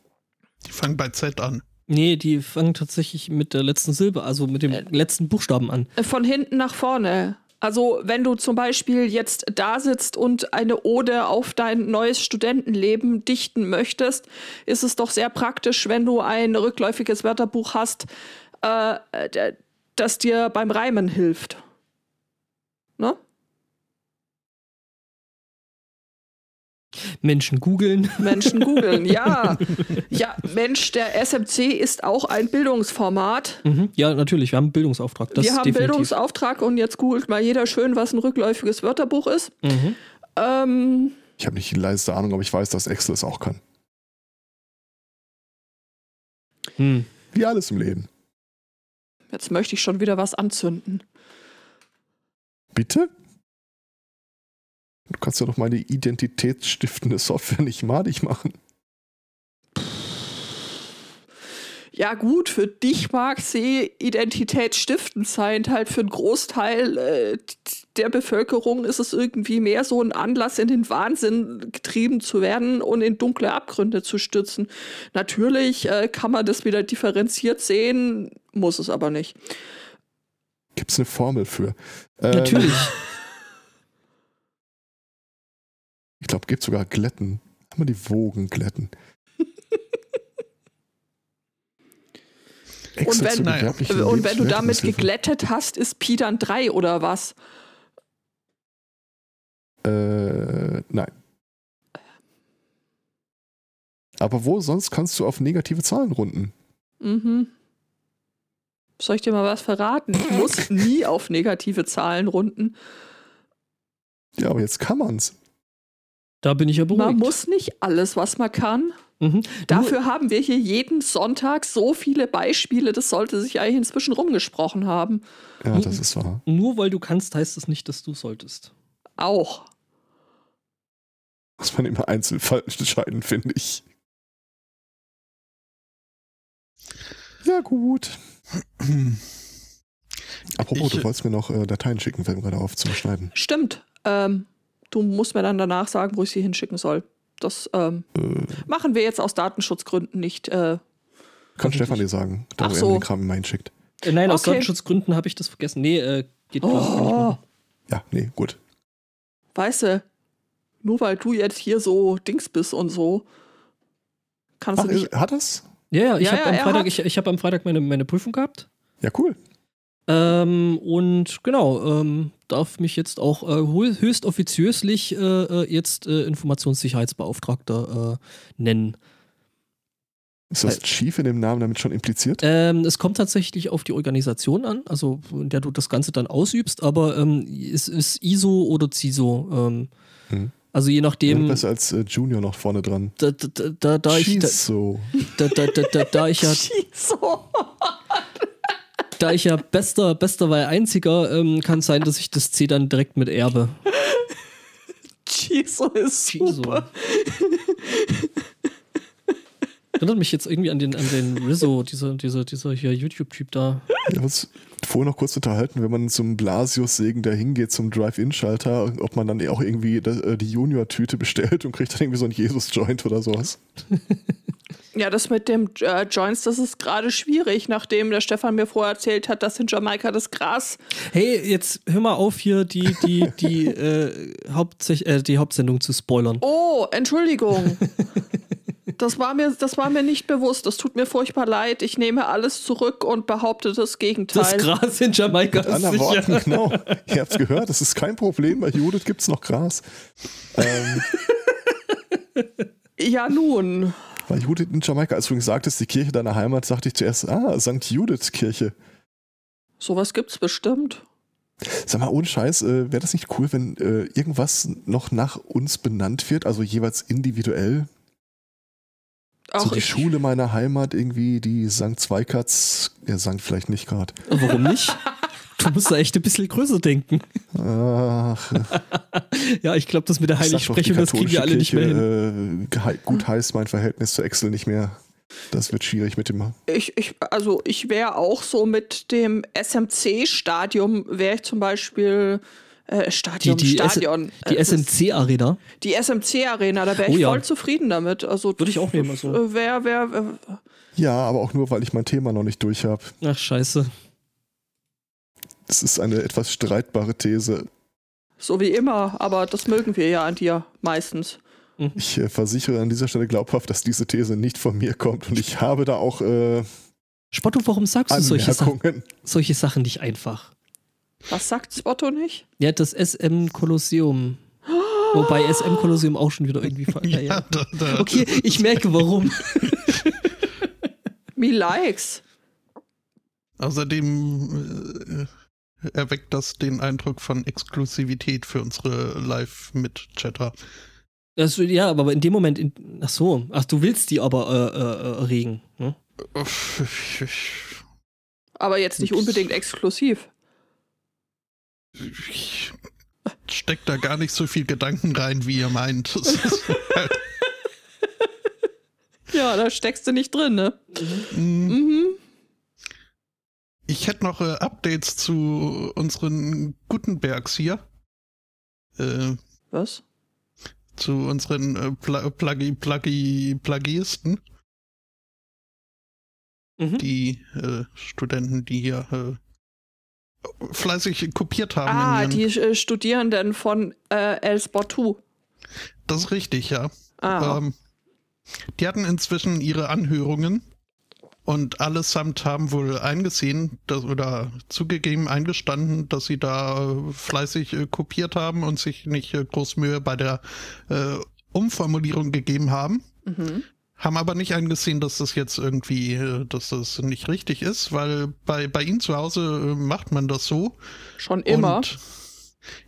Die fangen bei Z an. Nee, die fangen tatsächlich mit der letzten Silbe, also mit dem letzten Buchstaben an. Von hinten nach vorne. Also wenn du zum Beispiel jetzt da sitzt und eine Ode auf dein neues Studentenleben dichten möchtest, ist es doch sehr praktisch, wenn du ein rückläufiges Wörterbuch hast, äh, das dir beim Reimen hilft. Ne? Menschen googeln. Menschen googeln, ja. [LAUGHS] Ja, Mensch, der SMC ist auch ein Bildungsformat. Mhm. Ja, natürlich, wir haben einen Bildungsauftrag. Das Wir haben definitiv. Bildungsauftrag und jetzt googelt mal jeder schön, was ein rückläufiges Wörterbuch ist. Mhm. Ähm, Ich habe nicht die leiseste Ahnung, aber ich weiß, dass Excel es auch kann. Hm. Wie alles im Leben. Jetzt möchte ich schon wieder was anzünden. Bitte? Du kannst ja doch meine identitätsstiftende Software nicht madig machen. Ja gut, für dich mag sie identitätsstiftend sein. Halt für einen Großteil äh, der Bevölkerung ist es irgendwie mehr so ein Anlass, in den Wahnsinn getrieben zu werden und in dunkle Abgründe zu stürzen. Natürlich äh, kann man das wieder differenziert sehen, muss es aber nicht. Gibt es eine Formel für? Ähm, Natürlich. Ich glaube, gibt sogar Glätten. Kann man die Wogen glätten? Und wenn, und wenn du damit geglättet hast, ist Pi dann 3 oder was? Äh, nein. Aber wo sonst kannst du auf negative Zahlen runden? Mhm. Soll ich dir mal was verraten? Ich muss [LAUGHS] nie auf negative Zahlen runden. Ja, aber jetzt kann man's. Da bin ich ja beruhigt. Man muss nicht alles, was man kann. Mhm. Dafür haben wir hier jeden Sonntag so viele Beispiele, das sollte sich eigentlich inzwischen rumgesprochen haben. Ja, das ist wahr. Nur, weil du kannst, heißt es nicht, dass du solltest. Auch. Muss man immer einzeln entscheiden, finde ich. Ja, gut. Apropos, Ich- du wolltest mir noch äh, Dateien schicken, fällt mir gerade auf zum Schneiden. Stimmt. Ähm, du musst mir dann danach sagen, wo ich sie hinschicken soll. Das ähm, Äh, machen wir jetzt aus Datenschutzgründen nicht. Äh, kann Stefan dir sagen, da Ach wo so. er mir den Kram immer hinschickt. Äh, nein, aus Okay. Datenschutzgründen habe ich das vergessen. Nee, äh, geht oh. Ja, nee, gut. weißt du, nur weil du jetzt hier so Dings bist und so, kannst Ach, du nicht. hat das? Ja, ja, ich Ja, habe ja, am Freitag, hat- ich, ich hab am Freitag meine, meine Prüfung gehabt. Ja, cool. Ähm, und genau, ähm, darf mich jetzt auch äh, hö- höchst offiziöslich äh, äh, jetzt äh, Informationssicherheitsbeauftragter äh, nennen. Ist das Chief in dem Namen damit schon impliziert? Ähm, es kommt tatsächlich auf die Organisation an, also in der du das Ganze dann ausübst, aber ähm, es ist ISO oder CISO. Ähm, Hm. Also je Ja, nachdem, besser als äh, Junior noch vorne dran. da, da, da, da, da, ich, da, so. da, da, da, da, da ich ja [LAUGHS] So. Da ich ja bester, bester weil einziger, ähm, kann sein, dass ich das C dann direkt mit erbe. Chiso ist Chiso. super. Erinnert mich jetzt irgendwie an den, an den Rizzo, dieser, dieser, dieser hier YouTube-Typ da. Wir haben uns vorher noch kurz unterhalten, wenn man zum Blasius-Segen da hingeht, zum Drive-In-Schalter, ob man dann auch irgendwie äh, die Junior-Tüte bestellt und kriegt dann irgendwie so einen Jesus-Joint oder sowas. Ja, das mit dem äh, Joints, das ist gerade schwierig, nachdem der Stefan mir vorher erzählt hat, dass in Jamaika das Gras. Hey, jetzt hör mal auf, hier die, die, die, [LAUGHS] äh, Hauptsech äh, die Hauptsendung zu spoilern. Oh, Entschuldigung. [LAUGHS] Das war, mir, das war mir nicht bewusst. Das tut mir furchtbar leid. Ich nehme alles zurück und behaupte das Gegenteil. Das Gras in Jamaika Mit ist anderen Worten, sicher. genau. [LAUGHS] Ihr habt's gehört, das ist kein Problem. Bei Judith gibt's noch Gras. Ähm, ja, nun. Bei Judith in Jamaika, als du gesagt hast, die Kirche deiner Heimat, sagte ich zuerst, ah, St. Judith-Kirche. Sowas gibt's bestimmt. Sag mal, ohne Scheiß, äh, wäre das nicht cool, wenn äh, irgendwas noch nach uns benannt wird, also jeweils individuell? Auch so die ich, Schule meiner Heimat, irgendwie die St. Zweikatz, ja, St. vielleicht nicht gerade. Warum nicht? [LAUGHS] Du musst da echt ein bisschen größer denken. Ach, [LAUGHS] Ja, ich glaube, das mit der die Heiligsprechung, das kriegen wir alle nicht mehr hin. Äh, gut heißt mein Verhältnis zu Excel nicht mehr. Das wird schwierig mit dem. ich, ich, also ich wäre auch so mit dem SMC-Stadium, wäre ich zum Beispiel äh, Die, Stadion, die, S Stadion. die äh, SMC-Arena. Die SMC-Arena, da wäre ich Oh ja. voll zufrieden damit. Also Würde ich auch nehmen, also. äh, Wer, wer, wer, Ja, aber auch nur, weil ich mein Thema noch nicht durch habe. Ach, scheiße. Das ist eine etwas streitbare These. so wie immer, aber das mögen wir ja an dir meistens. Ich äh, versichere an dieser Stelle glaubhaft, dass diese These nicht von mir kommt und ich habe da auch äh, Spotto, warum sagst du solche, Sa Anmerkungen. solche Sachen nicht einfach? Was sagt Spotto nicht? Ja, das SM Kolosseum. Wobei SM Kolosseum auch schon wieder irgendwie. ver- [LAUGHS] Ja, ja. da, da, Okay, ich merke warum. Me likes. Außerdem äh, erweckt das den Eindruck von Exklusivität für unsere Live-Mit-Chatter. Das, ja, aber in dem Moment. In, ach so. Ach, du willst die aber äh, äh, äh, regen. Ne? [LAUGHS] Aber jetzt nicht unbedingt exklusiv. Ich steck da gar nicht so viel Gedanken rein, wie ihr meint. [LAUGHS] Halt, Ja, da steckst du nicht drin, ne? mm, Mhm. Ich hätte noch äh, Updates zu unseren Gutenbergs hier. Äh, Was? zu unseren äh, Pla Plagi Plagi Plagisten, Mhm. die äh, Studenten, die hier äh, fleißig kopiert haben. Ah, die äh, Studierenden von äh, El Sportu. das ist richtig, ja. Ah, Ähm, die hatten inzwischen ihre Anhörungen und allesamt haben wohl eingesehen dass, oder zugegeben, eingestanden, dass sie da äh, fleißig äh, kopiert haben und sich nicht äh, groß Mühe bei der äh, Umformulierung gegeben haben. mhm. Haben aber nicht eingesehen, dass das jetzt irgendwie, äh, dass das nicht richtig ist, weil bei, bei ihnen zu Hause äh, macht man das so. schon immer. Und,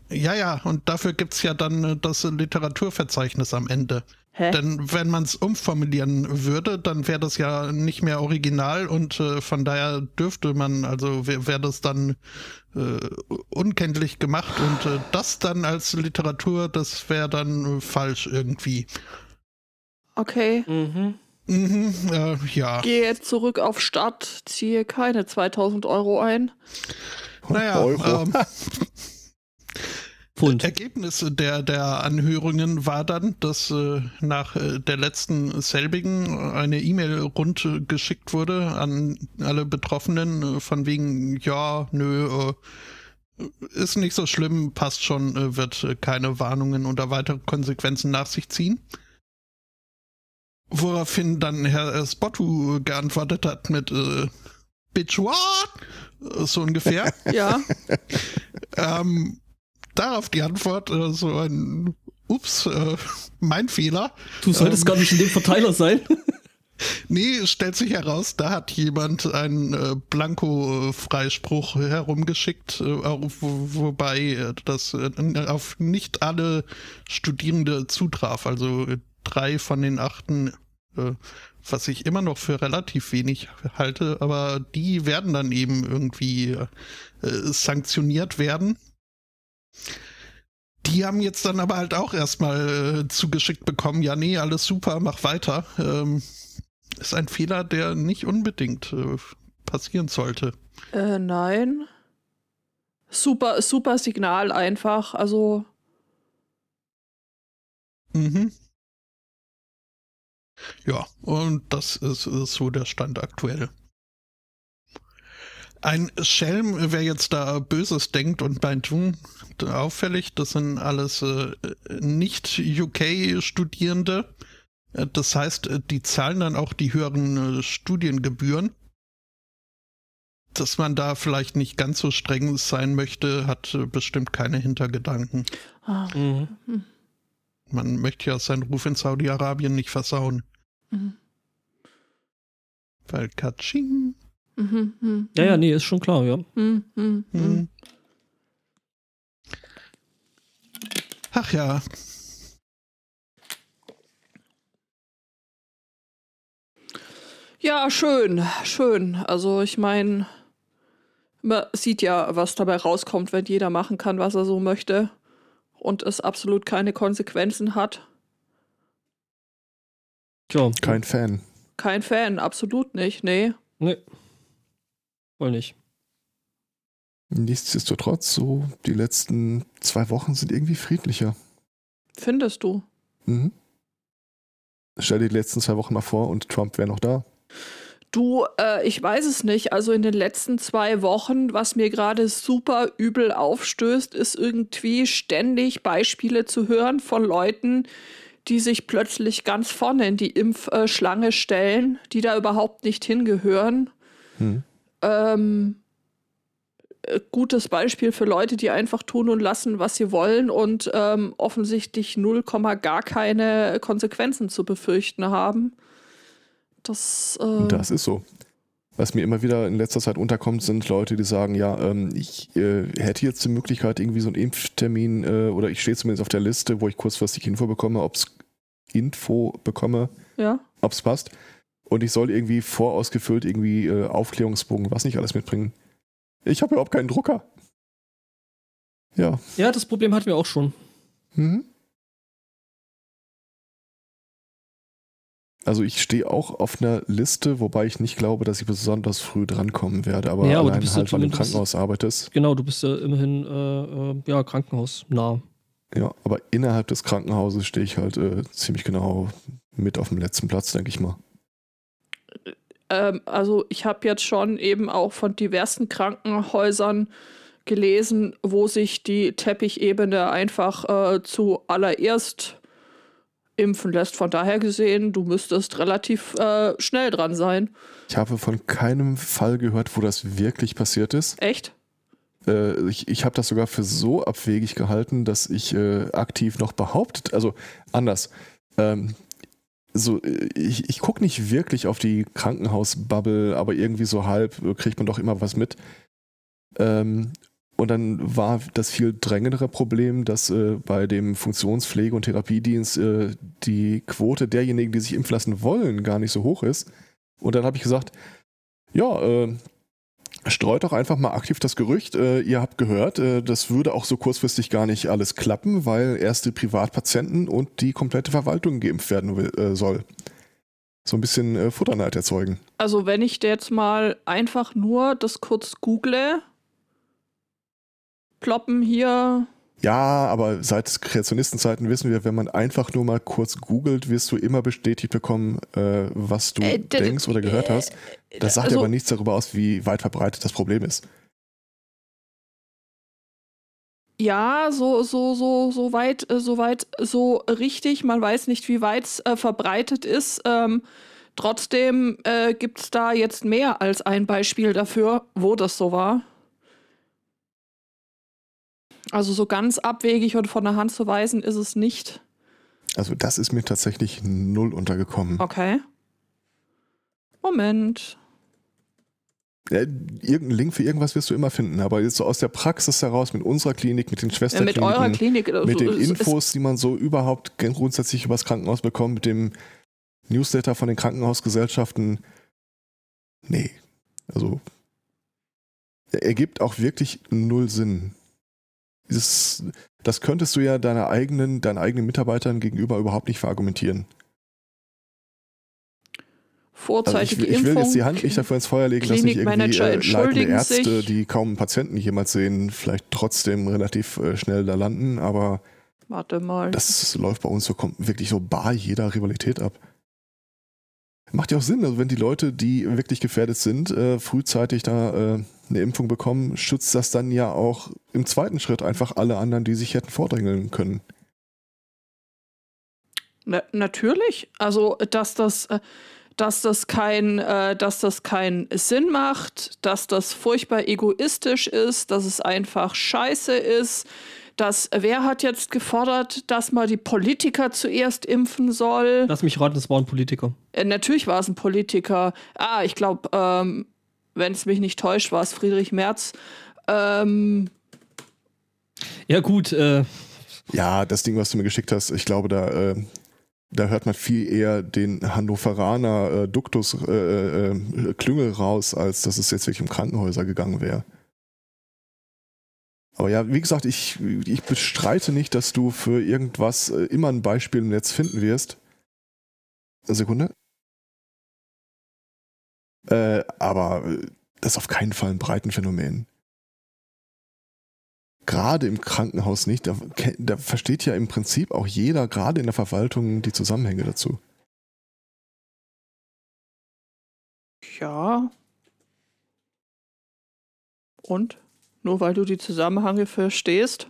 ja, ja, und dafür gibt's ja dann das Literaturverzeichnis am Ende. Hä? Denn wenn man es umformulieren würde, dann wäre das ja nicht mehr original und äh, von daher dürfte man, also wäre wär das dann äh, unkenntlich gemacht und äh, das dann als Literatur, das wäre dann falsch irgendwie. Okay. Mhm. Mhm, äh, ja. Gehe zurück auf Start, ziehe keine 2000 Euro ein. Naja, Euro. ähm, [LAUGHS] Pfund. Ergebnis der, der Anhörungen war dann, dass äh, nach äh, der letzten selbigen eine E-Mail rund äh, geschickt wurde an alle Betroffenen, äh, von wegen, ja, nö, äh, ist nicht so schlimm, passt schon, äh, wird äh, keine Warnungen oder weitere Konsequenzen nach sich ziehen. Woraufhin dann Herr äh, Spottu geantwortet hat mit äh, Bitch what? Äh, So ungefähr. Ja. ähm, darauf die Antwort, äh, so ein Ups, äh, [LAUGHS] mein Fehler. Du solltest Ähm. gar nicht in dem Verteiler sein. [LAUGHS] Nee, stellt sich heraus, da hat jemand einen äh, Blanko-Freispruch herumgeschickt, äh, wobei äh, das äh, auf nicht alle Studierende zutraf. Also äh, drei von den achten, äh, was ich immer noch für relativ wenig halte, aber die werden dann eben irgendwie äh, sanktioniert werden. Die haben jetzt dann aber halt auch erstmal äh, zugeschickt bekommen, ja, nee, alles super, mach weiter. Ähm, ist ein Fehler, der nicht unbedingt äh, passieren sollte. Äh, nein. Super, super Signal einfach. Also, Mhm. Ja, und das ist, ist so der Stand aktuell. Ein Schelm, wer jetzt da Böses denkt und meint, hm, auffällig, das sind alles äh, nicht UK-Studierende. Äh, Das heißt, äh, die zahlen dann auch die höheren äh, Studiengebühren. Dass man da vielleicht nicht ganz so streng sein möchte, hat äh, bestimmt keine Hintergedanken. ah, Mhm. hm, Man möchte ja seinen Ruf in Saudi-Arabien nicht versauen. mhm, Weil Katsching. Mhm, mhm, Ja, ja, nee, ist schon klar, ja. mhm, mhm, mhm. Hm. Ach ja, Ja, schön, schön. Also ich meine, man sieht ja, was dabei rauskommt, wenn jeder machen kann, was er so möchte und es absolut keine Konsequenzen hat. Tja, Kein Fan. Kein Fan, absolut nicht, nee. nee. Voll nicht. Nichtsdestotrotz, so die letzten zwei Wochen sind irgendwie friedlicher. Findest du? Mhm. Stell dir die letzten zwei Wochen mal vor und Trump wäre noch da. Du, äh, ich weiß es nicht. Also in den letzten zwei Wochen, was mir gerade super übel aufstößt, ist irgendwie ständig Beispiele zu hören von Leuten, die sich plötzlich ganz vorne in die Impfschlange stellen, die da überhaupt nicht hingehören. Hm. Ähm, äh, gutes Beispiel für Leute, die einfach tun und lassen, was sie wollen und ähm, offensichtlich 0, gar keine Konsequenzen zu befürchten haben. Das, äh, Das ist so. Was mir immer wieder in letzter Zeit unterkommt, sind Leute, die sagen, ja, ähm, ich äh, hätte jetzt die Möglichkeit, irgendwie so einen Impftermin äh, oder ich stehe zumindest auf der Liste, wo ich kurzfristig Info bekomme, ob es Info bekomme, ja. ob es passt. Und ich soll irgendwie vorausgefüllt irgendwie äh, Aufklärungsbogen, was nicht alles mitbringen. Ich habe überhaupt keinen Drucker. Ja. Ja, das Problem hatten wir auch schon. Mhm. Also ich stehe auch auf einer Liste, wobei ich nicht glaube, dass ich besonders früh drankommen werde, aber Ja, aber du allein halt, ja weil du im Krankenhaus arbeitest. Genau, du bist ja immerhin äh, äh, ja, krankenhausnah. Ja, aber innerhalb des Krankenhauses stehe ich halt äh, ziemlich genau mit auf dem letzten Platz, denke ich mal. Ähm, also ich habe jetzt schon eben auch von diversen Krankenhäusern gelesen, wo sich die Teppichebene einfach äh, zuallererst impfen lässt. Von daher gesehen, du müsstest relativ äh, schnell dran sein. Ich habe von keinem Fall gehört, wo das wirklich passiert ist. Echt? Äh, ich ich habe das sogar für so abwegig gehalten, dass ich äh, aktiv noch behauptet, also anders. Ähm, so, ich, ich gucke nicht wirklich auf die Krankenhausbubble, aber irgendwie so halb kriegt man doch immer was mit. Ähm, und dann war das viel drängendere Problem, dass äh, bei dem Funktionspflege- und Therapiedienst äh, die Quote derjenigen, die sich impfen lassen wollen, gar nicht so hoch ist. Und dann habe ich gesagt, ja, äh, streut doch einfach mal aktiv das Gerücht, äh, ihr habt gehört, äh, das würde auch so kurzfristig gar nicht alles klappen, weil erst die Privatpatienten und die komplette Verwaltung geimpft werden will, äh, soll. So ein bisschen äh, Futterneid erzeugen. Also wenn ich jetzt mal einfach nur das kurz google, ploppen hier Ja, aber seit Kreationistenzeiten wissen wir, wenn man einfach nur mal kurz googelt, wirst du immer bestätigt bekommen, äh, was du Äh, denkst oder gehört äh, hast. Das sagt also- aber nichts darüber aus, wie weit verbreitet das Problem ist. Ja, so, so, so, so weit, äh, so weit, so richtig. Man weiß nicht, wie weit es äh, verbreitet ist. Ähm, trotzdem äh, gibt es da jetzt mehr als ein Beispiel dafür, wo das so war. Also so ganz abwegig und von der Hand zu weisen ist es nicht. Also das ist mir tatsächlich null untergekommen. Okay. Moment. Ja, irgendeinen Link für irgendwas wirst du immer finden, aber jetzt so aus der Praxis heraus mit unserer Klinik, mit den Ja, Schwesterkliniken, mit eurer Klinik. äh, mit den Infos, die man so überhaupt grundsätzlich übers Krankenhaus bekommt, mit dem Newsletter von den Krankenhausgesellschaften. Nee, also er ergibt auch wirklich null Sinn. Dieses, das könntest du ja deiner eigenen, deinen eigenen Mitarbeitern gegenüber überhaupt nicht verargumentieren. Also ich, Vorzeitige will- ich will jetzt die Hand nicht dafür ins Feuer legen, dass nicht irgendwie äh, leitende Ärzte, sich. die kaum Patienten jemals sehen, vielleicht trotzdem relativ äh, schnell da landen, aber Warte mal. das läuft bei uns so kommt wirklich so bar jeder Rivalität ab. Macht ja auch Sinn, also wenn die Leute, die wirklich gefährdet sind, äh, frühzeitig da äh, eine Impfung bekommen, schützt das dann ja auch im zweiten Schritt einfach alle anderen, die sich hätten vordrängeln können. Na, natürlich. Also, dass das, äh, dass das kein, äh, dass das keinen Sinn macht, dass das furchtbar egoistisch ist, dass es einfach scheiße ist. Dass, wer hat jetzt gefordert, dass man die Politiker zuerst impfen soll? Lass mich raten, das war ein Politiker. Äh, natürlich war es ein Politiker. Ah, ich glaube, ähm, wenn es mich nicht täuscht, war es Friedrich Merz. Ähm, Ja, gut, äh, Ja, das Ding, was du mir geschickt hast, ich glaube, da, äh, da hört man viel eher den Hannoveraner äh, Duktus äh, äh, Klüngel raus, als dass es jetzt wirklich um Krankenhäuser gegangen wäre. Aber ja, wie gesagt, ich, ich bestreite nicht, dass du für irgendwas äh, immer ein Beispiel im Netz finden wirst. Sekunde. Äh, aber äh, das ist auf keinen Fall ein Breitenphänomen gerade im Krankenhaus nicht. Da, da versteht ja im Prinzip auch jeder, gerade in der Verwaltung, die Zusammenhänge dazu. ja. Und? Nur weil du die Zusammenhänge verstehst,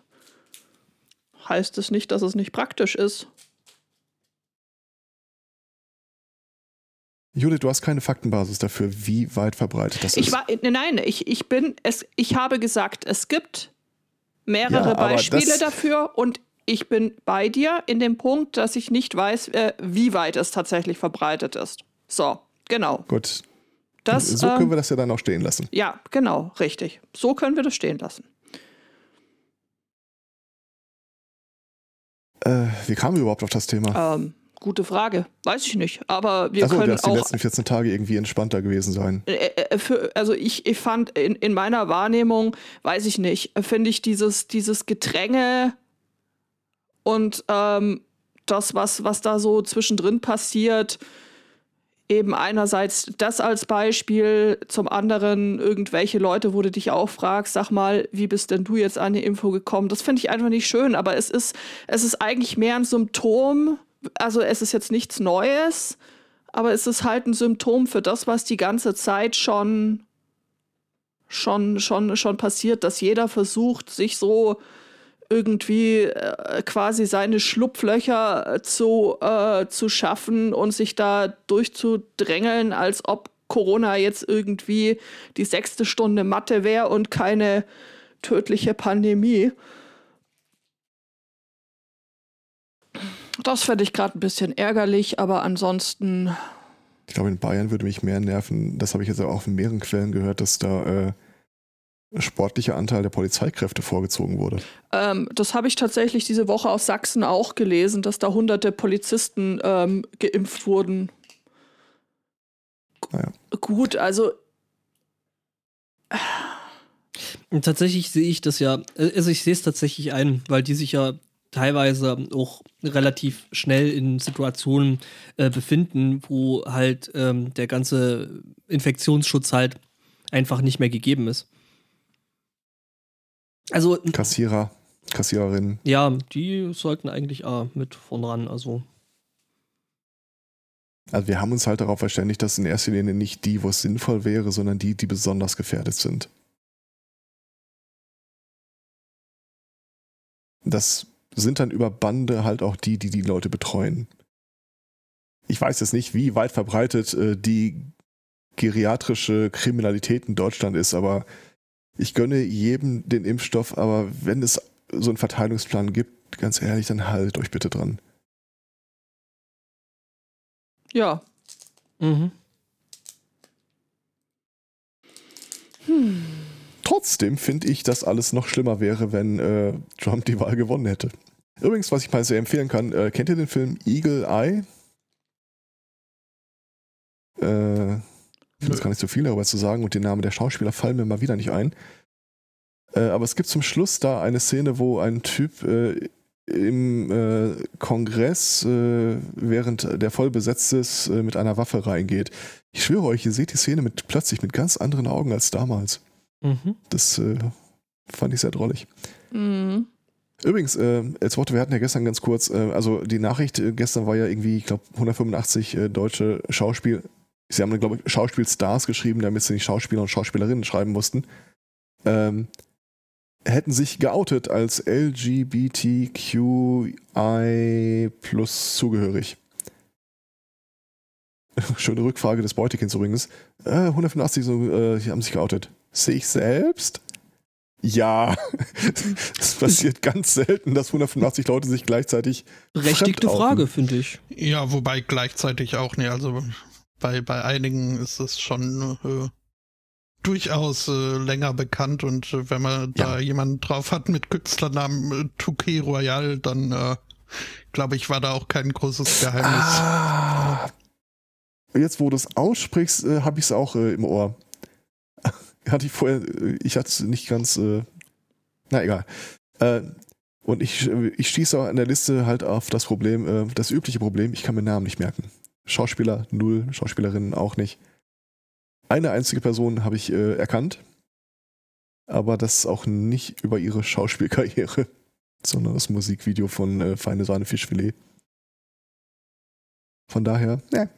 heißt es nicht, dass es nicht praktisch ist. Judith, du hast keine Faktenbasis dafür, wie weit verbreitet das Ich ist. war, nein, ich, ich bin, es, ich habe gesagt, es gibt mehrere Ja, Beispiele dafür und ich bin bei dir in dem Punkt, dass ich nicht weiß, äh, wie weit es tatsächlich verbreitet ist. So, genau. Gut, Das, so können ähm, wir das ja dann auch stehen lassen. ja, genau, richtig. So können wir das stehen lassen. Äh, wie kamen wir überhaupt auf das Thema? Ähm, gute Frage. Weiß ich nicht. Aber wir Achso, können dass die auch. letzten 14 Tage irgendwie entspannter gewesen sein. Äh, äh, für, also ich, ich fand in, in meiner Wahrnehmung, weiß ich nicht, finde ich dieses, dieses Gedränge und ähm, das, was, was da so zwischendrin passiert, eben einerseits das als Beispiel, zum anderen irgendwelche Leute, wo du dich auch fragst, sag mal, wie bist denn du jetzt an die Info gekommen? Das finde ich einfach nicht schön, aber es ist, es ist eigentlich mehr ein Symptom, also es ist jetzt nichts Neues, aber es ist halt ein Symptom für das, was die ganze Zeit schon, schon, schon, schon passiert, dass jeder versucht, sich so irgendwie äh, quasi seine Schlupflöcher äh, zu, äh, zu schaffen und sich da durchzudrängeln, als ob Corona jetzt irgendwie die sechste Stunde Mathe wäre und keine tödliche Pandemie. Das fände ich gerade ein bisschen ärgerlich, aber ansonsten Ich glaube, in Bayern würde mich mehr nerven, das habe ich jetzt auch in mehreren Quellen gehört, dass da äh, sportlicher Anteil der Polizeikräfte vorgezogen wurde. Ähm, das habe ich tatsächlich diese Woche aus Sachsen auch gelesen, dass da hunderte Polizisten ähm, geimpft wurden. Naja. Gut, also Und tatsächlich sehe ich das ja, also ich sehe es tatsächlich ein, weil die sich ja teilweise auch relativ schnell in Situationen äh, befinden, wo halt ähm, der ganze Infektionsschutz halt einfach nicht mehr gegeben ist. Also, Kassierer, Kassiererinnen. ja, die sollten eigentlich ah, mit vorn ran, also. Also wir haben uns halt darauf verständigt, dass in erster Linie nicht die, wo es sinnvoll wäre, sondern die, die besonders gefährdet sind. Das sind dann über Bande halt auch die, die die Leute betreuen. Ich weiß jetzt nicht, wie weit verbreitet äh, die geriatrische Kriminalität in Deutschland ist, aber ich gönne jedem den Impfstoff, aber wenn es so einen Verteilungsplan gibt, ganz ehrlich, dann haltet euch bitte dran. Ja. Mhm. Hm. Trotzdem finde ich, dass alles noch schlimmer wäre, wenn äh, Trump die Wahl gewonnen hätte. Übrigens, was ich mal sehr empfehlen kann, äh, kennt ihr den Film Eagle Eye? Es gar nicht so viel darüber zu sagen und den Namen der Schauspieler fallen mir mal wieder nicht ein. Äh, aber es gibt zum Schluss da eine Szene, wo ein Typ äh, im äh, Kongress, äh, während der voll besetzt ist, äh, mit einer Waffe reingeht. Ich schwöre euch, ihr seht die Szene mit, plötzlich mit ganz anderen Augen als damals. Mhm. Das äh, fand ich sehr drollig. Mhm. Übrigens, äh, als Worte, wir hatten ja gestern ganz kurz, äh, also die Nachricht äh, gestern war ja irgendwie, ich glaube, 185 äh, deutsche Schauspiel, sie haben, glaube ich, Schauspielstars geschrieben, damit sie nicht Schauspieler und Schauspielerinnen schreiben mussten, ähm, hätten sich geoutet als LGBTQI plus zugehörig. [LAUGHS] Schöne Rückfrage des Beutekins übrigens. Äh, 185 so, äh, die haben sich geoutet. Sehe ich selbst? Ja. [LAUGHS] Es passiert ganz selten, dass 185 Leute sich gleichzeitig Berechtigte. Frage, finde ich. Ja, wobei gleichzeitig auch, ne, also bei, bei einigen ist es schon äh, durchaus äh, länger bekannt und äh, wenn man da jemanden drauf hat mit Künstlernamen äh, Touquet Royal, dann äh, glaube ich, war da auch kein großes Geheimnis. Ah. Jetzt, wo du es aussprichst, äh, habe ich es auch äh, im Ohr. [LAUGHS] hatte ich vorher, äh, ich hatte es nicht ganz, äh, na egal. Und ich, ich stieß auch an der Liste halt auf das Problem, äh, das übliche Problem, ich kann mir Namen nicht merken. Schauspieler null, Schauspielerinnen auch nicht. Eine einzige Person habe ich äh, erkannt, aber das auch nicht über ihre Schauspielkarriere, [LAUGHS] sondern das Musikvideo von äh, Feine Sahne Fischfilet. Von daher, ja,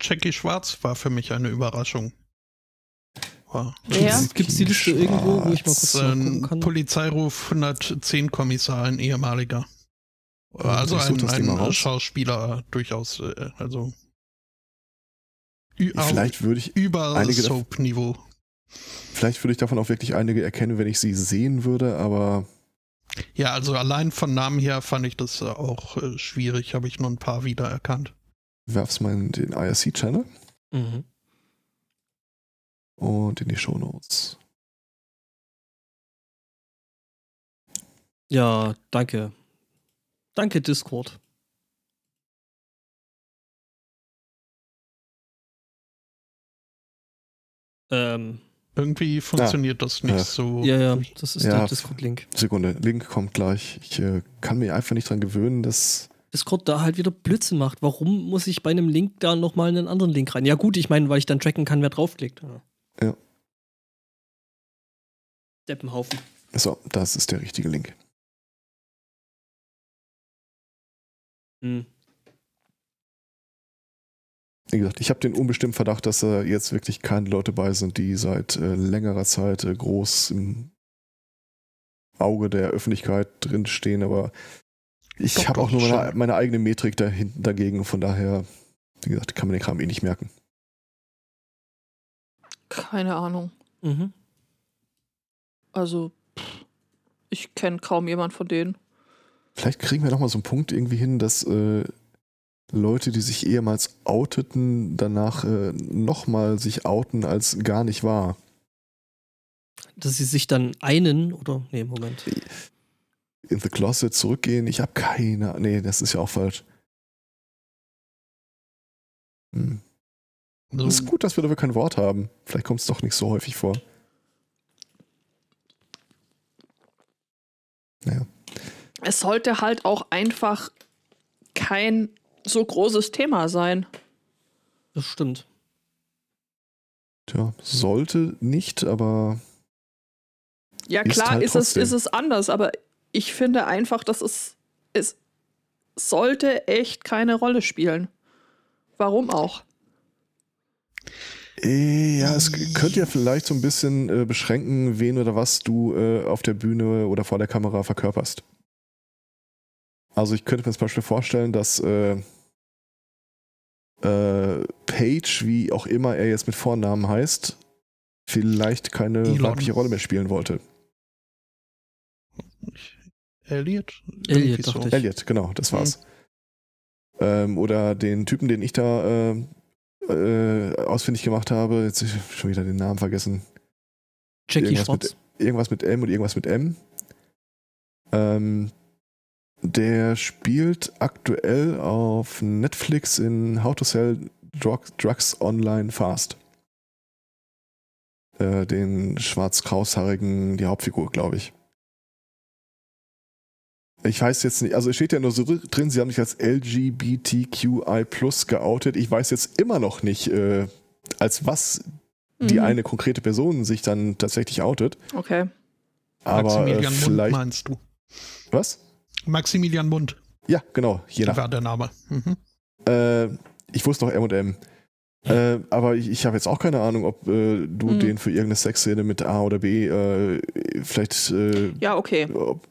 Jackie Schwarz war für mich eine Überraschung. Wer? Gibt es die Liste irgendwo, wo ich mal kurz ist nachgucken ein kann? Polizeiruf 110 Kommissar, ein ehemaliger. Also ein, ein. Schauspieler durchaus, äh, also Vielleicht würde ich, über Soap-Niveau. vielleicht würde ich davon auch wirklich einige erkennen, wenn ich sie sehen würde, aber Ja, also allein von Namen her fand ich das äh, auch äh, schwierig, habe ich nur ein paar wiedererkannt. werf's mal in den IRC-Channel Mhm. und in die Shownotes. Ja, danke. Danke, Discord. Ähm, Irgendwie funktioniert das nicht ja. so. ja, ja, das ist Ja. der Discord-Link. Sekunde, Link kommt gleich. Ich äh, kann mir einfach nicht dran gewöhnen, dass. Discord da halt wieder Blödsinn macht. Warum muss ich bei einem Link da nochmal einen anderen Link rein? Ja, gut, ich meine, weil ich dann tracken kann, wer draufklickt. Ja. Ja. Deppenhaufen. So, das ist der richtige Link. Hm. Wie gesagt, ich habe den unbestimmten Verdacht, dass da jetzt wirklich keine Leute bei sind, die seit äh, längerer Zeit äh, groß im Auge der Öffentlichkeit drinstehen, aber ich habe auch nur meine, meine eigene Metrik dahinten dagegen, von daher, wie gesagt, kann man den Kram eh nicht merken. Keine Ahnung. Mhm. Also, pff, ich kenne kaum jemand von denen. Vielleicht kriegen wir noch mal so einen Punkt irgendwie hin, dass äh, Leute, die sich ehemals outeten, danach äh, nochmal sich outen als gar nicht wahr. Dass sie sich dann einen oder. Nee, Moment. In the Closet zurückgehen, ich habe keine. Nee, das ist ja auch falsch. Hm. Es ist gut, dass wir dafür kein Wort haben. Vielleicht kommt es doch nicht so häufig vor. Naja. Es sollte halt auch einfach kein so großes Thema sein. Das stimmt. Tja, sollte nicht, aber Ja, Ist klar halt ist, es, ist es anders, aber ich finde einfach, dass es, es sollte echt keine Rolle spielen. Warum auch? äh, ja, es könnte ja vielleicht so ein bisschen äh, beschränken, wen oder was du äh, auf der Bühne oder vor der Kamera verkörperst. Also ich könnte mir zum Beispiel vorstellen, dass äh, äh, Page, wie auch immer er jetzt mit Vornamen heißt, vielleicht keine Elon. weibliche Rolle mehr spielen wollte. Elliot? Elliot, dachte ich. Elliot, genau, das war's. Ähm, oder den Typen, den ich da äh, äh, ausfindig gemacht habe, jetzt hab ich schon wieder den Namen vergessen. Jackie irgendwas mit, irgendwas mit M und irgendwas mit M. Ähm, der spielt aktuell auf Netflix in How to Sell Drug, Drugs Online Fast. Äh, den schwarz-kraushaarigen, die Hauptfigur, glaube ich. Ich weiß jetzt nicht, also es steht ja nur so drin, sie haben sich als LGBTQI Plus geoutet. Ich weiß jetzt immer noch nicht, äh, als was die Mhm. eine konkrete Person sich dann tatsächlich outet. Okay. Aber äh, Maximilian Mund vielleicht. meinst du? Was? Maximilian Mund Ja, genau, je nach. war der Name. Mhm. Äh, ich wusste noch M&M. Äh, aber ich, ich habe jetzt auch keine Ahnung, ob äh, du Mhm. den für irgendeine Sexszene mit A oder B äh, vielleicht. Äh, Ja, okay. ob,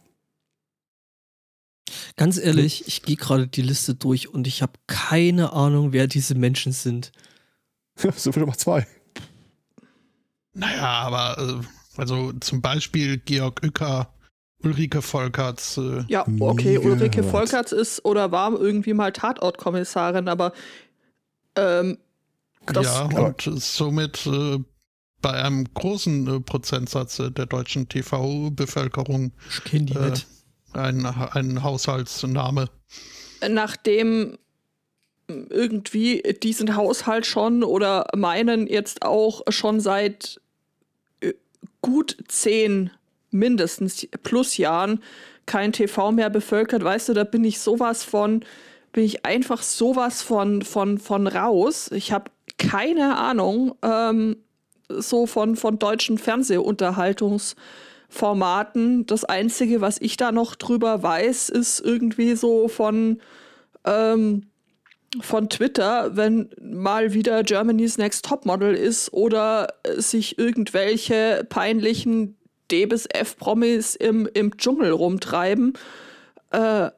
Ganz ehrlich, ich gehe gerade die Liste durch und ich habe keine Ahnung, wer diese Menschen sind. so viel mal zwei. Naja, aber äh, also zum Beispiel Georg Uecker, Ulrike Volkerts, äh, Ja, Nie okay. Ulrike gehört. Volkerts ist oder war irgendwie mal Tatortkommissarin, aber ähm, das, ja, und somit äh, bei einem großen äh, Prozentsatz äh, der deutschen TV-Bevölkerung Äh, ein, ein Haushaltsname. nachdem irgendwie diesen Haushalt schon oder meinen jetzt auch schon seit äh, gut zehn mindestens plus Jahren kein TV mehr bevölkert, weißt du, da bin ich sowas von, bin ich einfach sowas von, von, von raus. Ich habe keine Ahnung, ähm, so von, von deutschen Fernsehunterhaltungsformaten. Das Einzige, was ich da noch drüber weiß, ist irgendwie so von, ähm, von Twitter, wenn mal wieder Germany's Next Topmodel ist oder äh, sich irgendwelche peinlichen D bis F-Promis im, im Dschungel rumtreiben. Äh,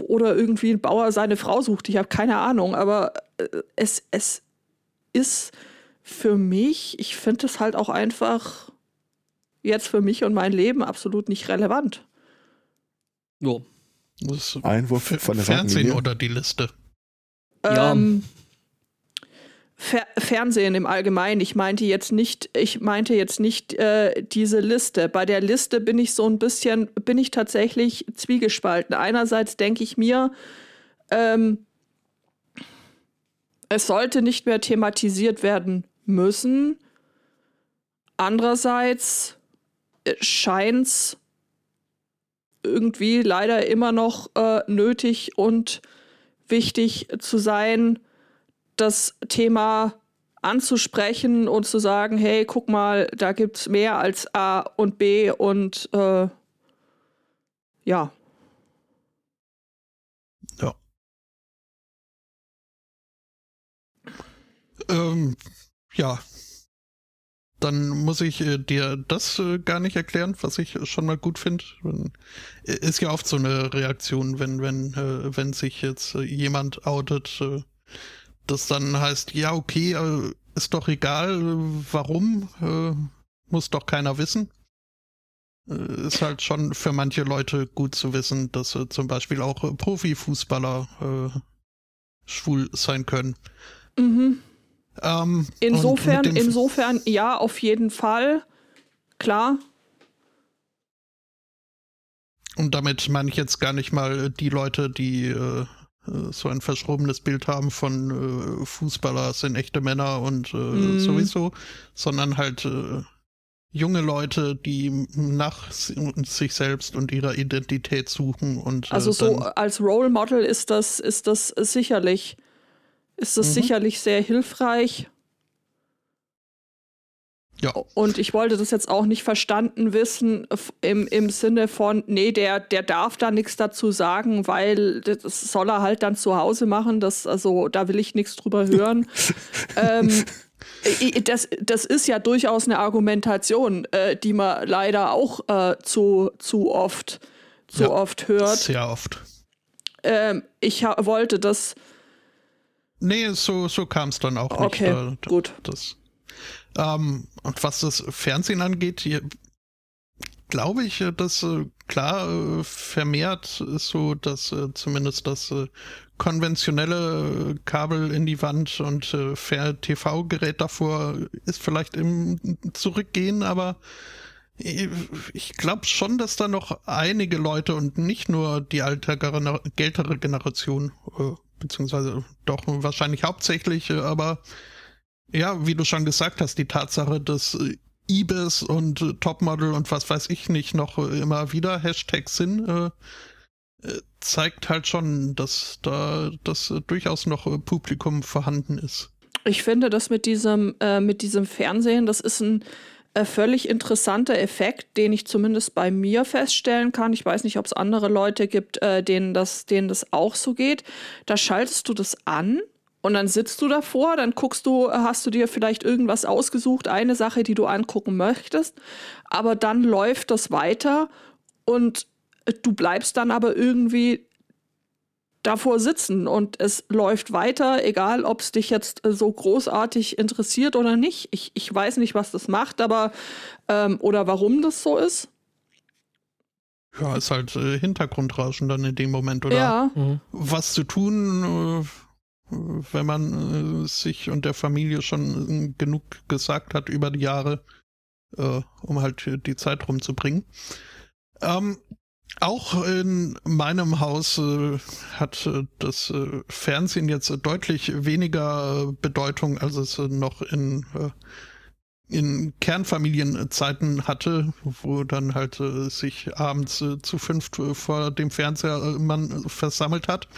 oder irgendwie ein Bauer seine Frau sucht. Ich habe keine Ahnung, aber äh, es, es ist für mich, ich finde es halt auch einfach jetzt für mich und mein Leben absolut nicht relevant. Jo. Das ist Einwurf F- von der Fernsehen Seitenlinie. oder die Liste. Ja. Fer Fernsehen im Allgemeinen. Ich meinte jetzt nicht, ich meinte jetzt nicht äh, diese Liste. Bei der Liste bin ich so ein bisschen, bin ich tatsächlich zwiegespalten. Einerseits denke ich mir, ähm, es sollte nicht mehr thematisiert werden müssen. Andererseits scheint es irgendwie leider immer noch äh, nötig und wichtig zu sein, das Thema anzusprechen und zu sagen, hey, guck mal, da gibt es mehr als A und B und äh, ja. Ja. Ähm, ja. Dann muss ich äh, dir das äh, gar nicht erklären, was ich schon mal gut finde. Ist ja oft so eine Reaktion, wenn, wenn, äh, wenn sich jetzt äh, jemand outet, äh, das dann heißt, ja, okay, äh, ist doch egal, äh, warum, äh, muss doch keiner wissen. Ist halt schon für manche Leute gut zu wissen, dass zum Beispiel auch Profifußballer schwul sein können. Mhm. Ähm, Insofern, insofern, ja, auf jeden Fall. Klar. Und damit meine ich jetzt gar nicht mal die Leute, die äh, so ein verschrobenes Bild haben von äh, Fußballer sind echte Männer und äh, Mhm. sowieso, sondern halt äh, junge Leute, die nach si- sich selbst und ihrer Identität suchen und äh, Also so als Role Model ist das, ist das sicherlich, ist das Mhm. sicherlich sehr hilfreich. Ja, Und ich wollte das jetzt auch nicht verstanden wissen im, im Sinne von, nee, der, der darf da nichts dazu sagen, weil das soll er halt dann zu Hause machen. Das, also da will ich nichts drüber hören. [LAUGHS] ähm, das, das ist ja durchaus eine Argumentation, äh, die man leider auch äh, zu, zu oft, zu Ja, oft hört. sehr oft. Ähm, ich wollte das. Nee, so, so kam es dann auch Okay, nicht. Äh, gut. Das, ähm, und was das Fernsehen angeht, glaube ich, äh, dass äh, klar äh, vermehrt ist so, dass zumindest das konventionelle Kabel in die Wand und TV-Gerät davor ist vielleicht im Zurückgehen, aber ich glaube schon, dass da noch einige Leute und nicht nur die ältere Generation, beziehungsweise doch wahrscheinlich hauptsächlich, aber ja, wie du schon gesagt hast, die Tatsache, dass Ibis und äh, Topmodel und was weiß ich nicht noch äh, immer wieder Hashtags sind, äh, äh, zeigt halt schon, dass da das äh, durchaus noch äh, Publikum vorhanden ist. Ich finde, dass mit diesem, mit diesem Fernsehen, das ist ein völlig interessanter Effekt, den ich zumindest bei mir feststellen kann. Ich weiß nicht, ob es andere Leute gibt, denen, das, denen das auch so geht. Da schaltest du das an und dann sitzt du davor, dann guckst du, hast du dir vielleicht irgendwas ausgesucht, eine Sache, die du angucken möchtest, aber dann läuft das weiter und du bleibst dann aber irgendwie davor sitzen und es läuft weiter, egal ob es dich jetzt so großartig interessiert oder nicht. Ich, ich weiß nicht, was das macht, aber ähm, oder warum das so ist. Ja, ist halt äh, Hintergrundrauschen dann in dem Moment, oder? Ja. Mhm. Was zu tun, äh, wenn man äh, sich und der Familie schon äh, genug gesagt hat über die Jahre, äh, um halt die Zeit rumzubringen. Ähm, auch in meinem Haus äh, hat äh, das äh, Fernsehen jetzt deutlich weniger Bedeutung, als es noch in, in Kernfamilienzeiten hatte, wo dann halt sich abends zu fünft vor dem Fernseher man versammelt hat.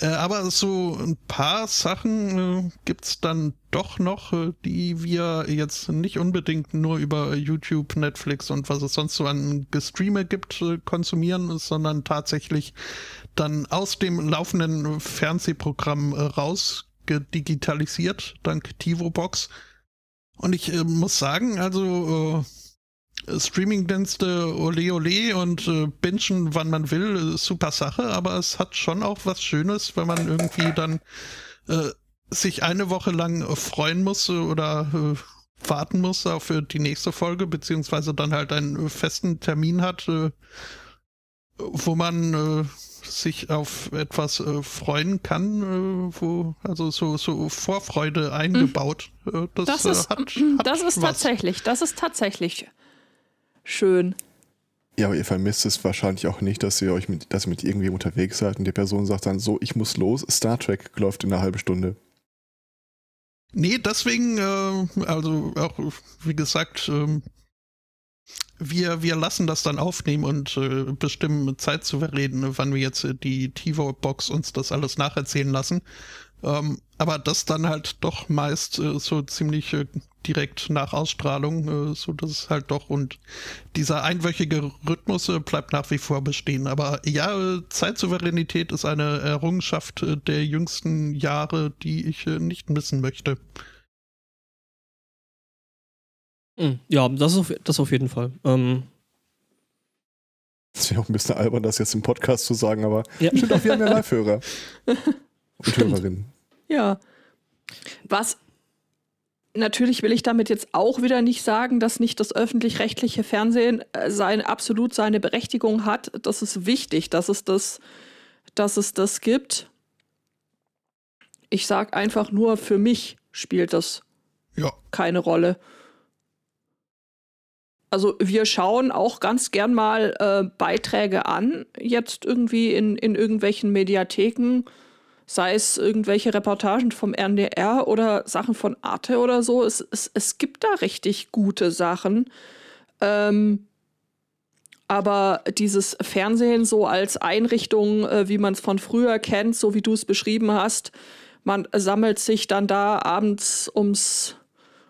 Äh, aber so ein paar Sachen äh, gibt's dann doch noch, äh, die wir jetzt nicht unbedingt nur über YouTube, Netflix und was es sonst so an Gestreame gibt, äh, konsumieren, sondern tatsächlich dann aus dem laufenden Fernsehprogramm rausgedigitalisiert, dank TiVo-Box. Und ich muss sagen, also Streamingdienste ole ole und äh, bingen, wann man will, super Sache, aber es hat schon auch was Schönes, wenn man irgendwie dann äh, sich eine Woche lang freuen muss oder äh, warten muss auf die nächste Folge, beziehungsweise dann halt einen festen Termin hat, äh, wo man äh, sich auf etwas äh, freuen kann, äh, wo also so, so Vorfreude eingebaut. Äh, das, das ist, hat, hat das ist tatsächlich, das ist tatsächlich schön. Ja, aber ihr vermisst es wahrscheinlich auch nicht, dass ihr euch mit, dass ihr mit irgendwem unterwegs seid und die Person sagt dann so, ich muss los, Star Trek läuft in einer halben Stunde. Nee, deswegen, äh, also auch, wie gesagt, äh, wir, wir lassen das dann aufnehmen und äh, bestimmen Zeit zu reden, wann wir jetzt äh, die TiVo-Box uns das alles nacherzählen lassen. Ähm, aber das dann halt doch meist äh, so ziemlich äh, direkt nach Ausstrahlung, äh, so dass es halt doch und dieser einwöchige Rhythmus äh, bleibt nach wie vor bestehen. Aber ja, äh, Zeitsouveränität ist eine Errungenschaft äh, der jüngsten Jahre, die ich nicht missen möchte. Hm, ja, das ist auf, das auf jeden Fall. Ähm das wäre auch ein bisschen albern, das jetzt im Podcast zu sagen, aber ja. stimmt auch, wir haben ja [LAUGHS] Live-Hörer und Hörerinnen. Ja. Was natürlich will ich damit jetzt auch wieder nicht sagen, dass nicht das öffentlich-rechtliche Fernsehen äh, sein, absolut seine Berechtigung hat. Das ist wichtig, dass es das, dass es das gibt. Ich sage einfach nur, für mich spielt das ja. keine Rolle. Also wir schauen auch ganz gern mal äh, Beiträge an, jetzt irgendwie in, in irgendwelchen Mediatheken sei es irgendwelche Reportagen vom RNDR oder Sachen von Arte oder so. Es, es, es gibt da richtig gute Sachen. Ähm, aber dieses Fernsehen so als Einrichtung, äh, wie man es von früher kennt, so wie du es beschrieben hast, man sammelt sich dann da abends ums,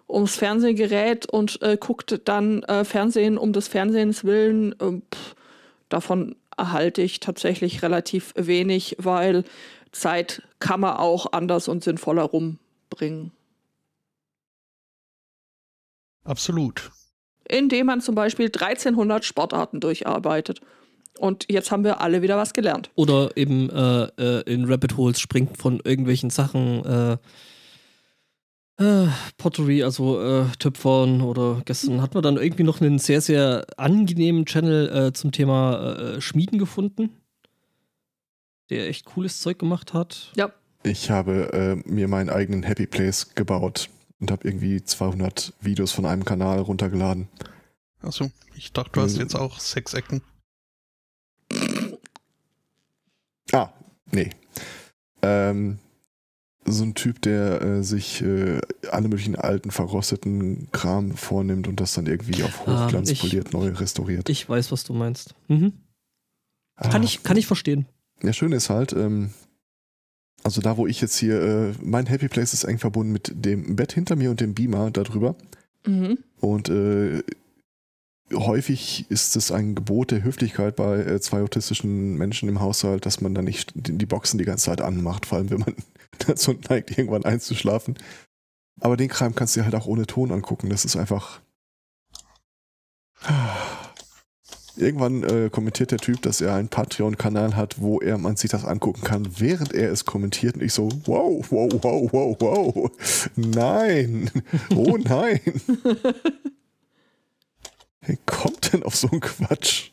ums Fernsehgerät und äh, guckt dann äh, Fernsehen um des Fernsehens willen. Äh, pff, davon erhalte ich tatsächlich relativ wenig, weil Zeit kann man auch anders und sinnvoller rumbringen. Absolut. Indem man zum Beispiel 1300 Sportarten durcharbeitet. Und jetzt haben wir alle wieder was gelernt. Oder eben äh, äh, in Rabbit Holes springt von irgendwelchen Sachen. Äh, Äh, Pottery, also äh, Töpfern oder gestern hatten wir dann irgendwie noch einen sehr, sehr angenehmen Channel äh, zum Thema äh, Schmieden gefunden, der echt cooles Zeug gemacht hat. Ja. Ich habe äh, mir meinen eigenen Happy Place gebaut und habe irgendwie 200 Videos von einem Kanal runtergeladen. Also, ich dachte, du hast Also- jetzt auch sechs Ecken. Ah, nee. Ähm, so ein Typ, der äh, sich äh, alle möglichen alten, verrosteten Kram vornimmt und das dann irgendwie auf Ah, Hochglanz ich- poliert neu restauriert. Ich weiß, was du meinst. Mhm. Kann, Ah, ich, kann ich verstehen. Ja, schön ist halt, ähm, also da, wo ich jetzt hier, äh, mein Happy Place ist eng verbunden mit dem Bett hinter mir und dem Beamer darüber. Mhm. Und äh, häufig ist es ein Gebot der Höflichkeit bei äh, zwei autistischen Menschen im Haushalt, dass man dann nicht die die Boxen die ganze Zeit anmacht, vor allem wenn man [LAUGHS] dazu neigt, irgendwann einzuschlafen. Aber den Kram kannst du dir halt auch ohne Ton angucken. Das ist einfach. Irgendwann äh, kommentiert der Typ, dass er einen Patreon-Kanal hat, wo er man sich das angucken kann, während er es kommentiert. Und ich so, wow, wow, wow, wow, wow. Nein. Oh [LAUGHS] nein. Wer kommt denn auf so einen Quatsch?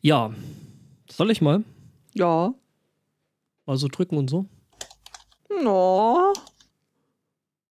Ja. Soll ich mal? Ja. Mal so drücken und so? No.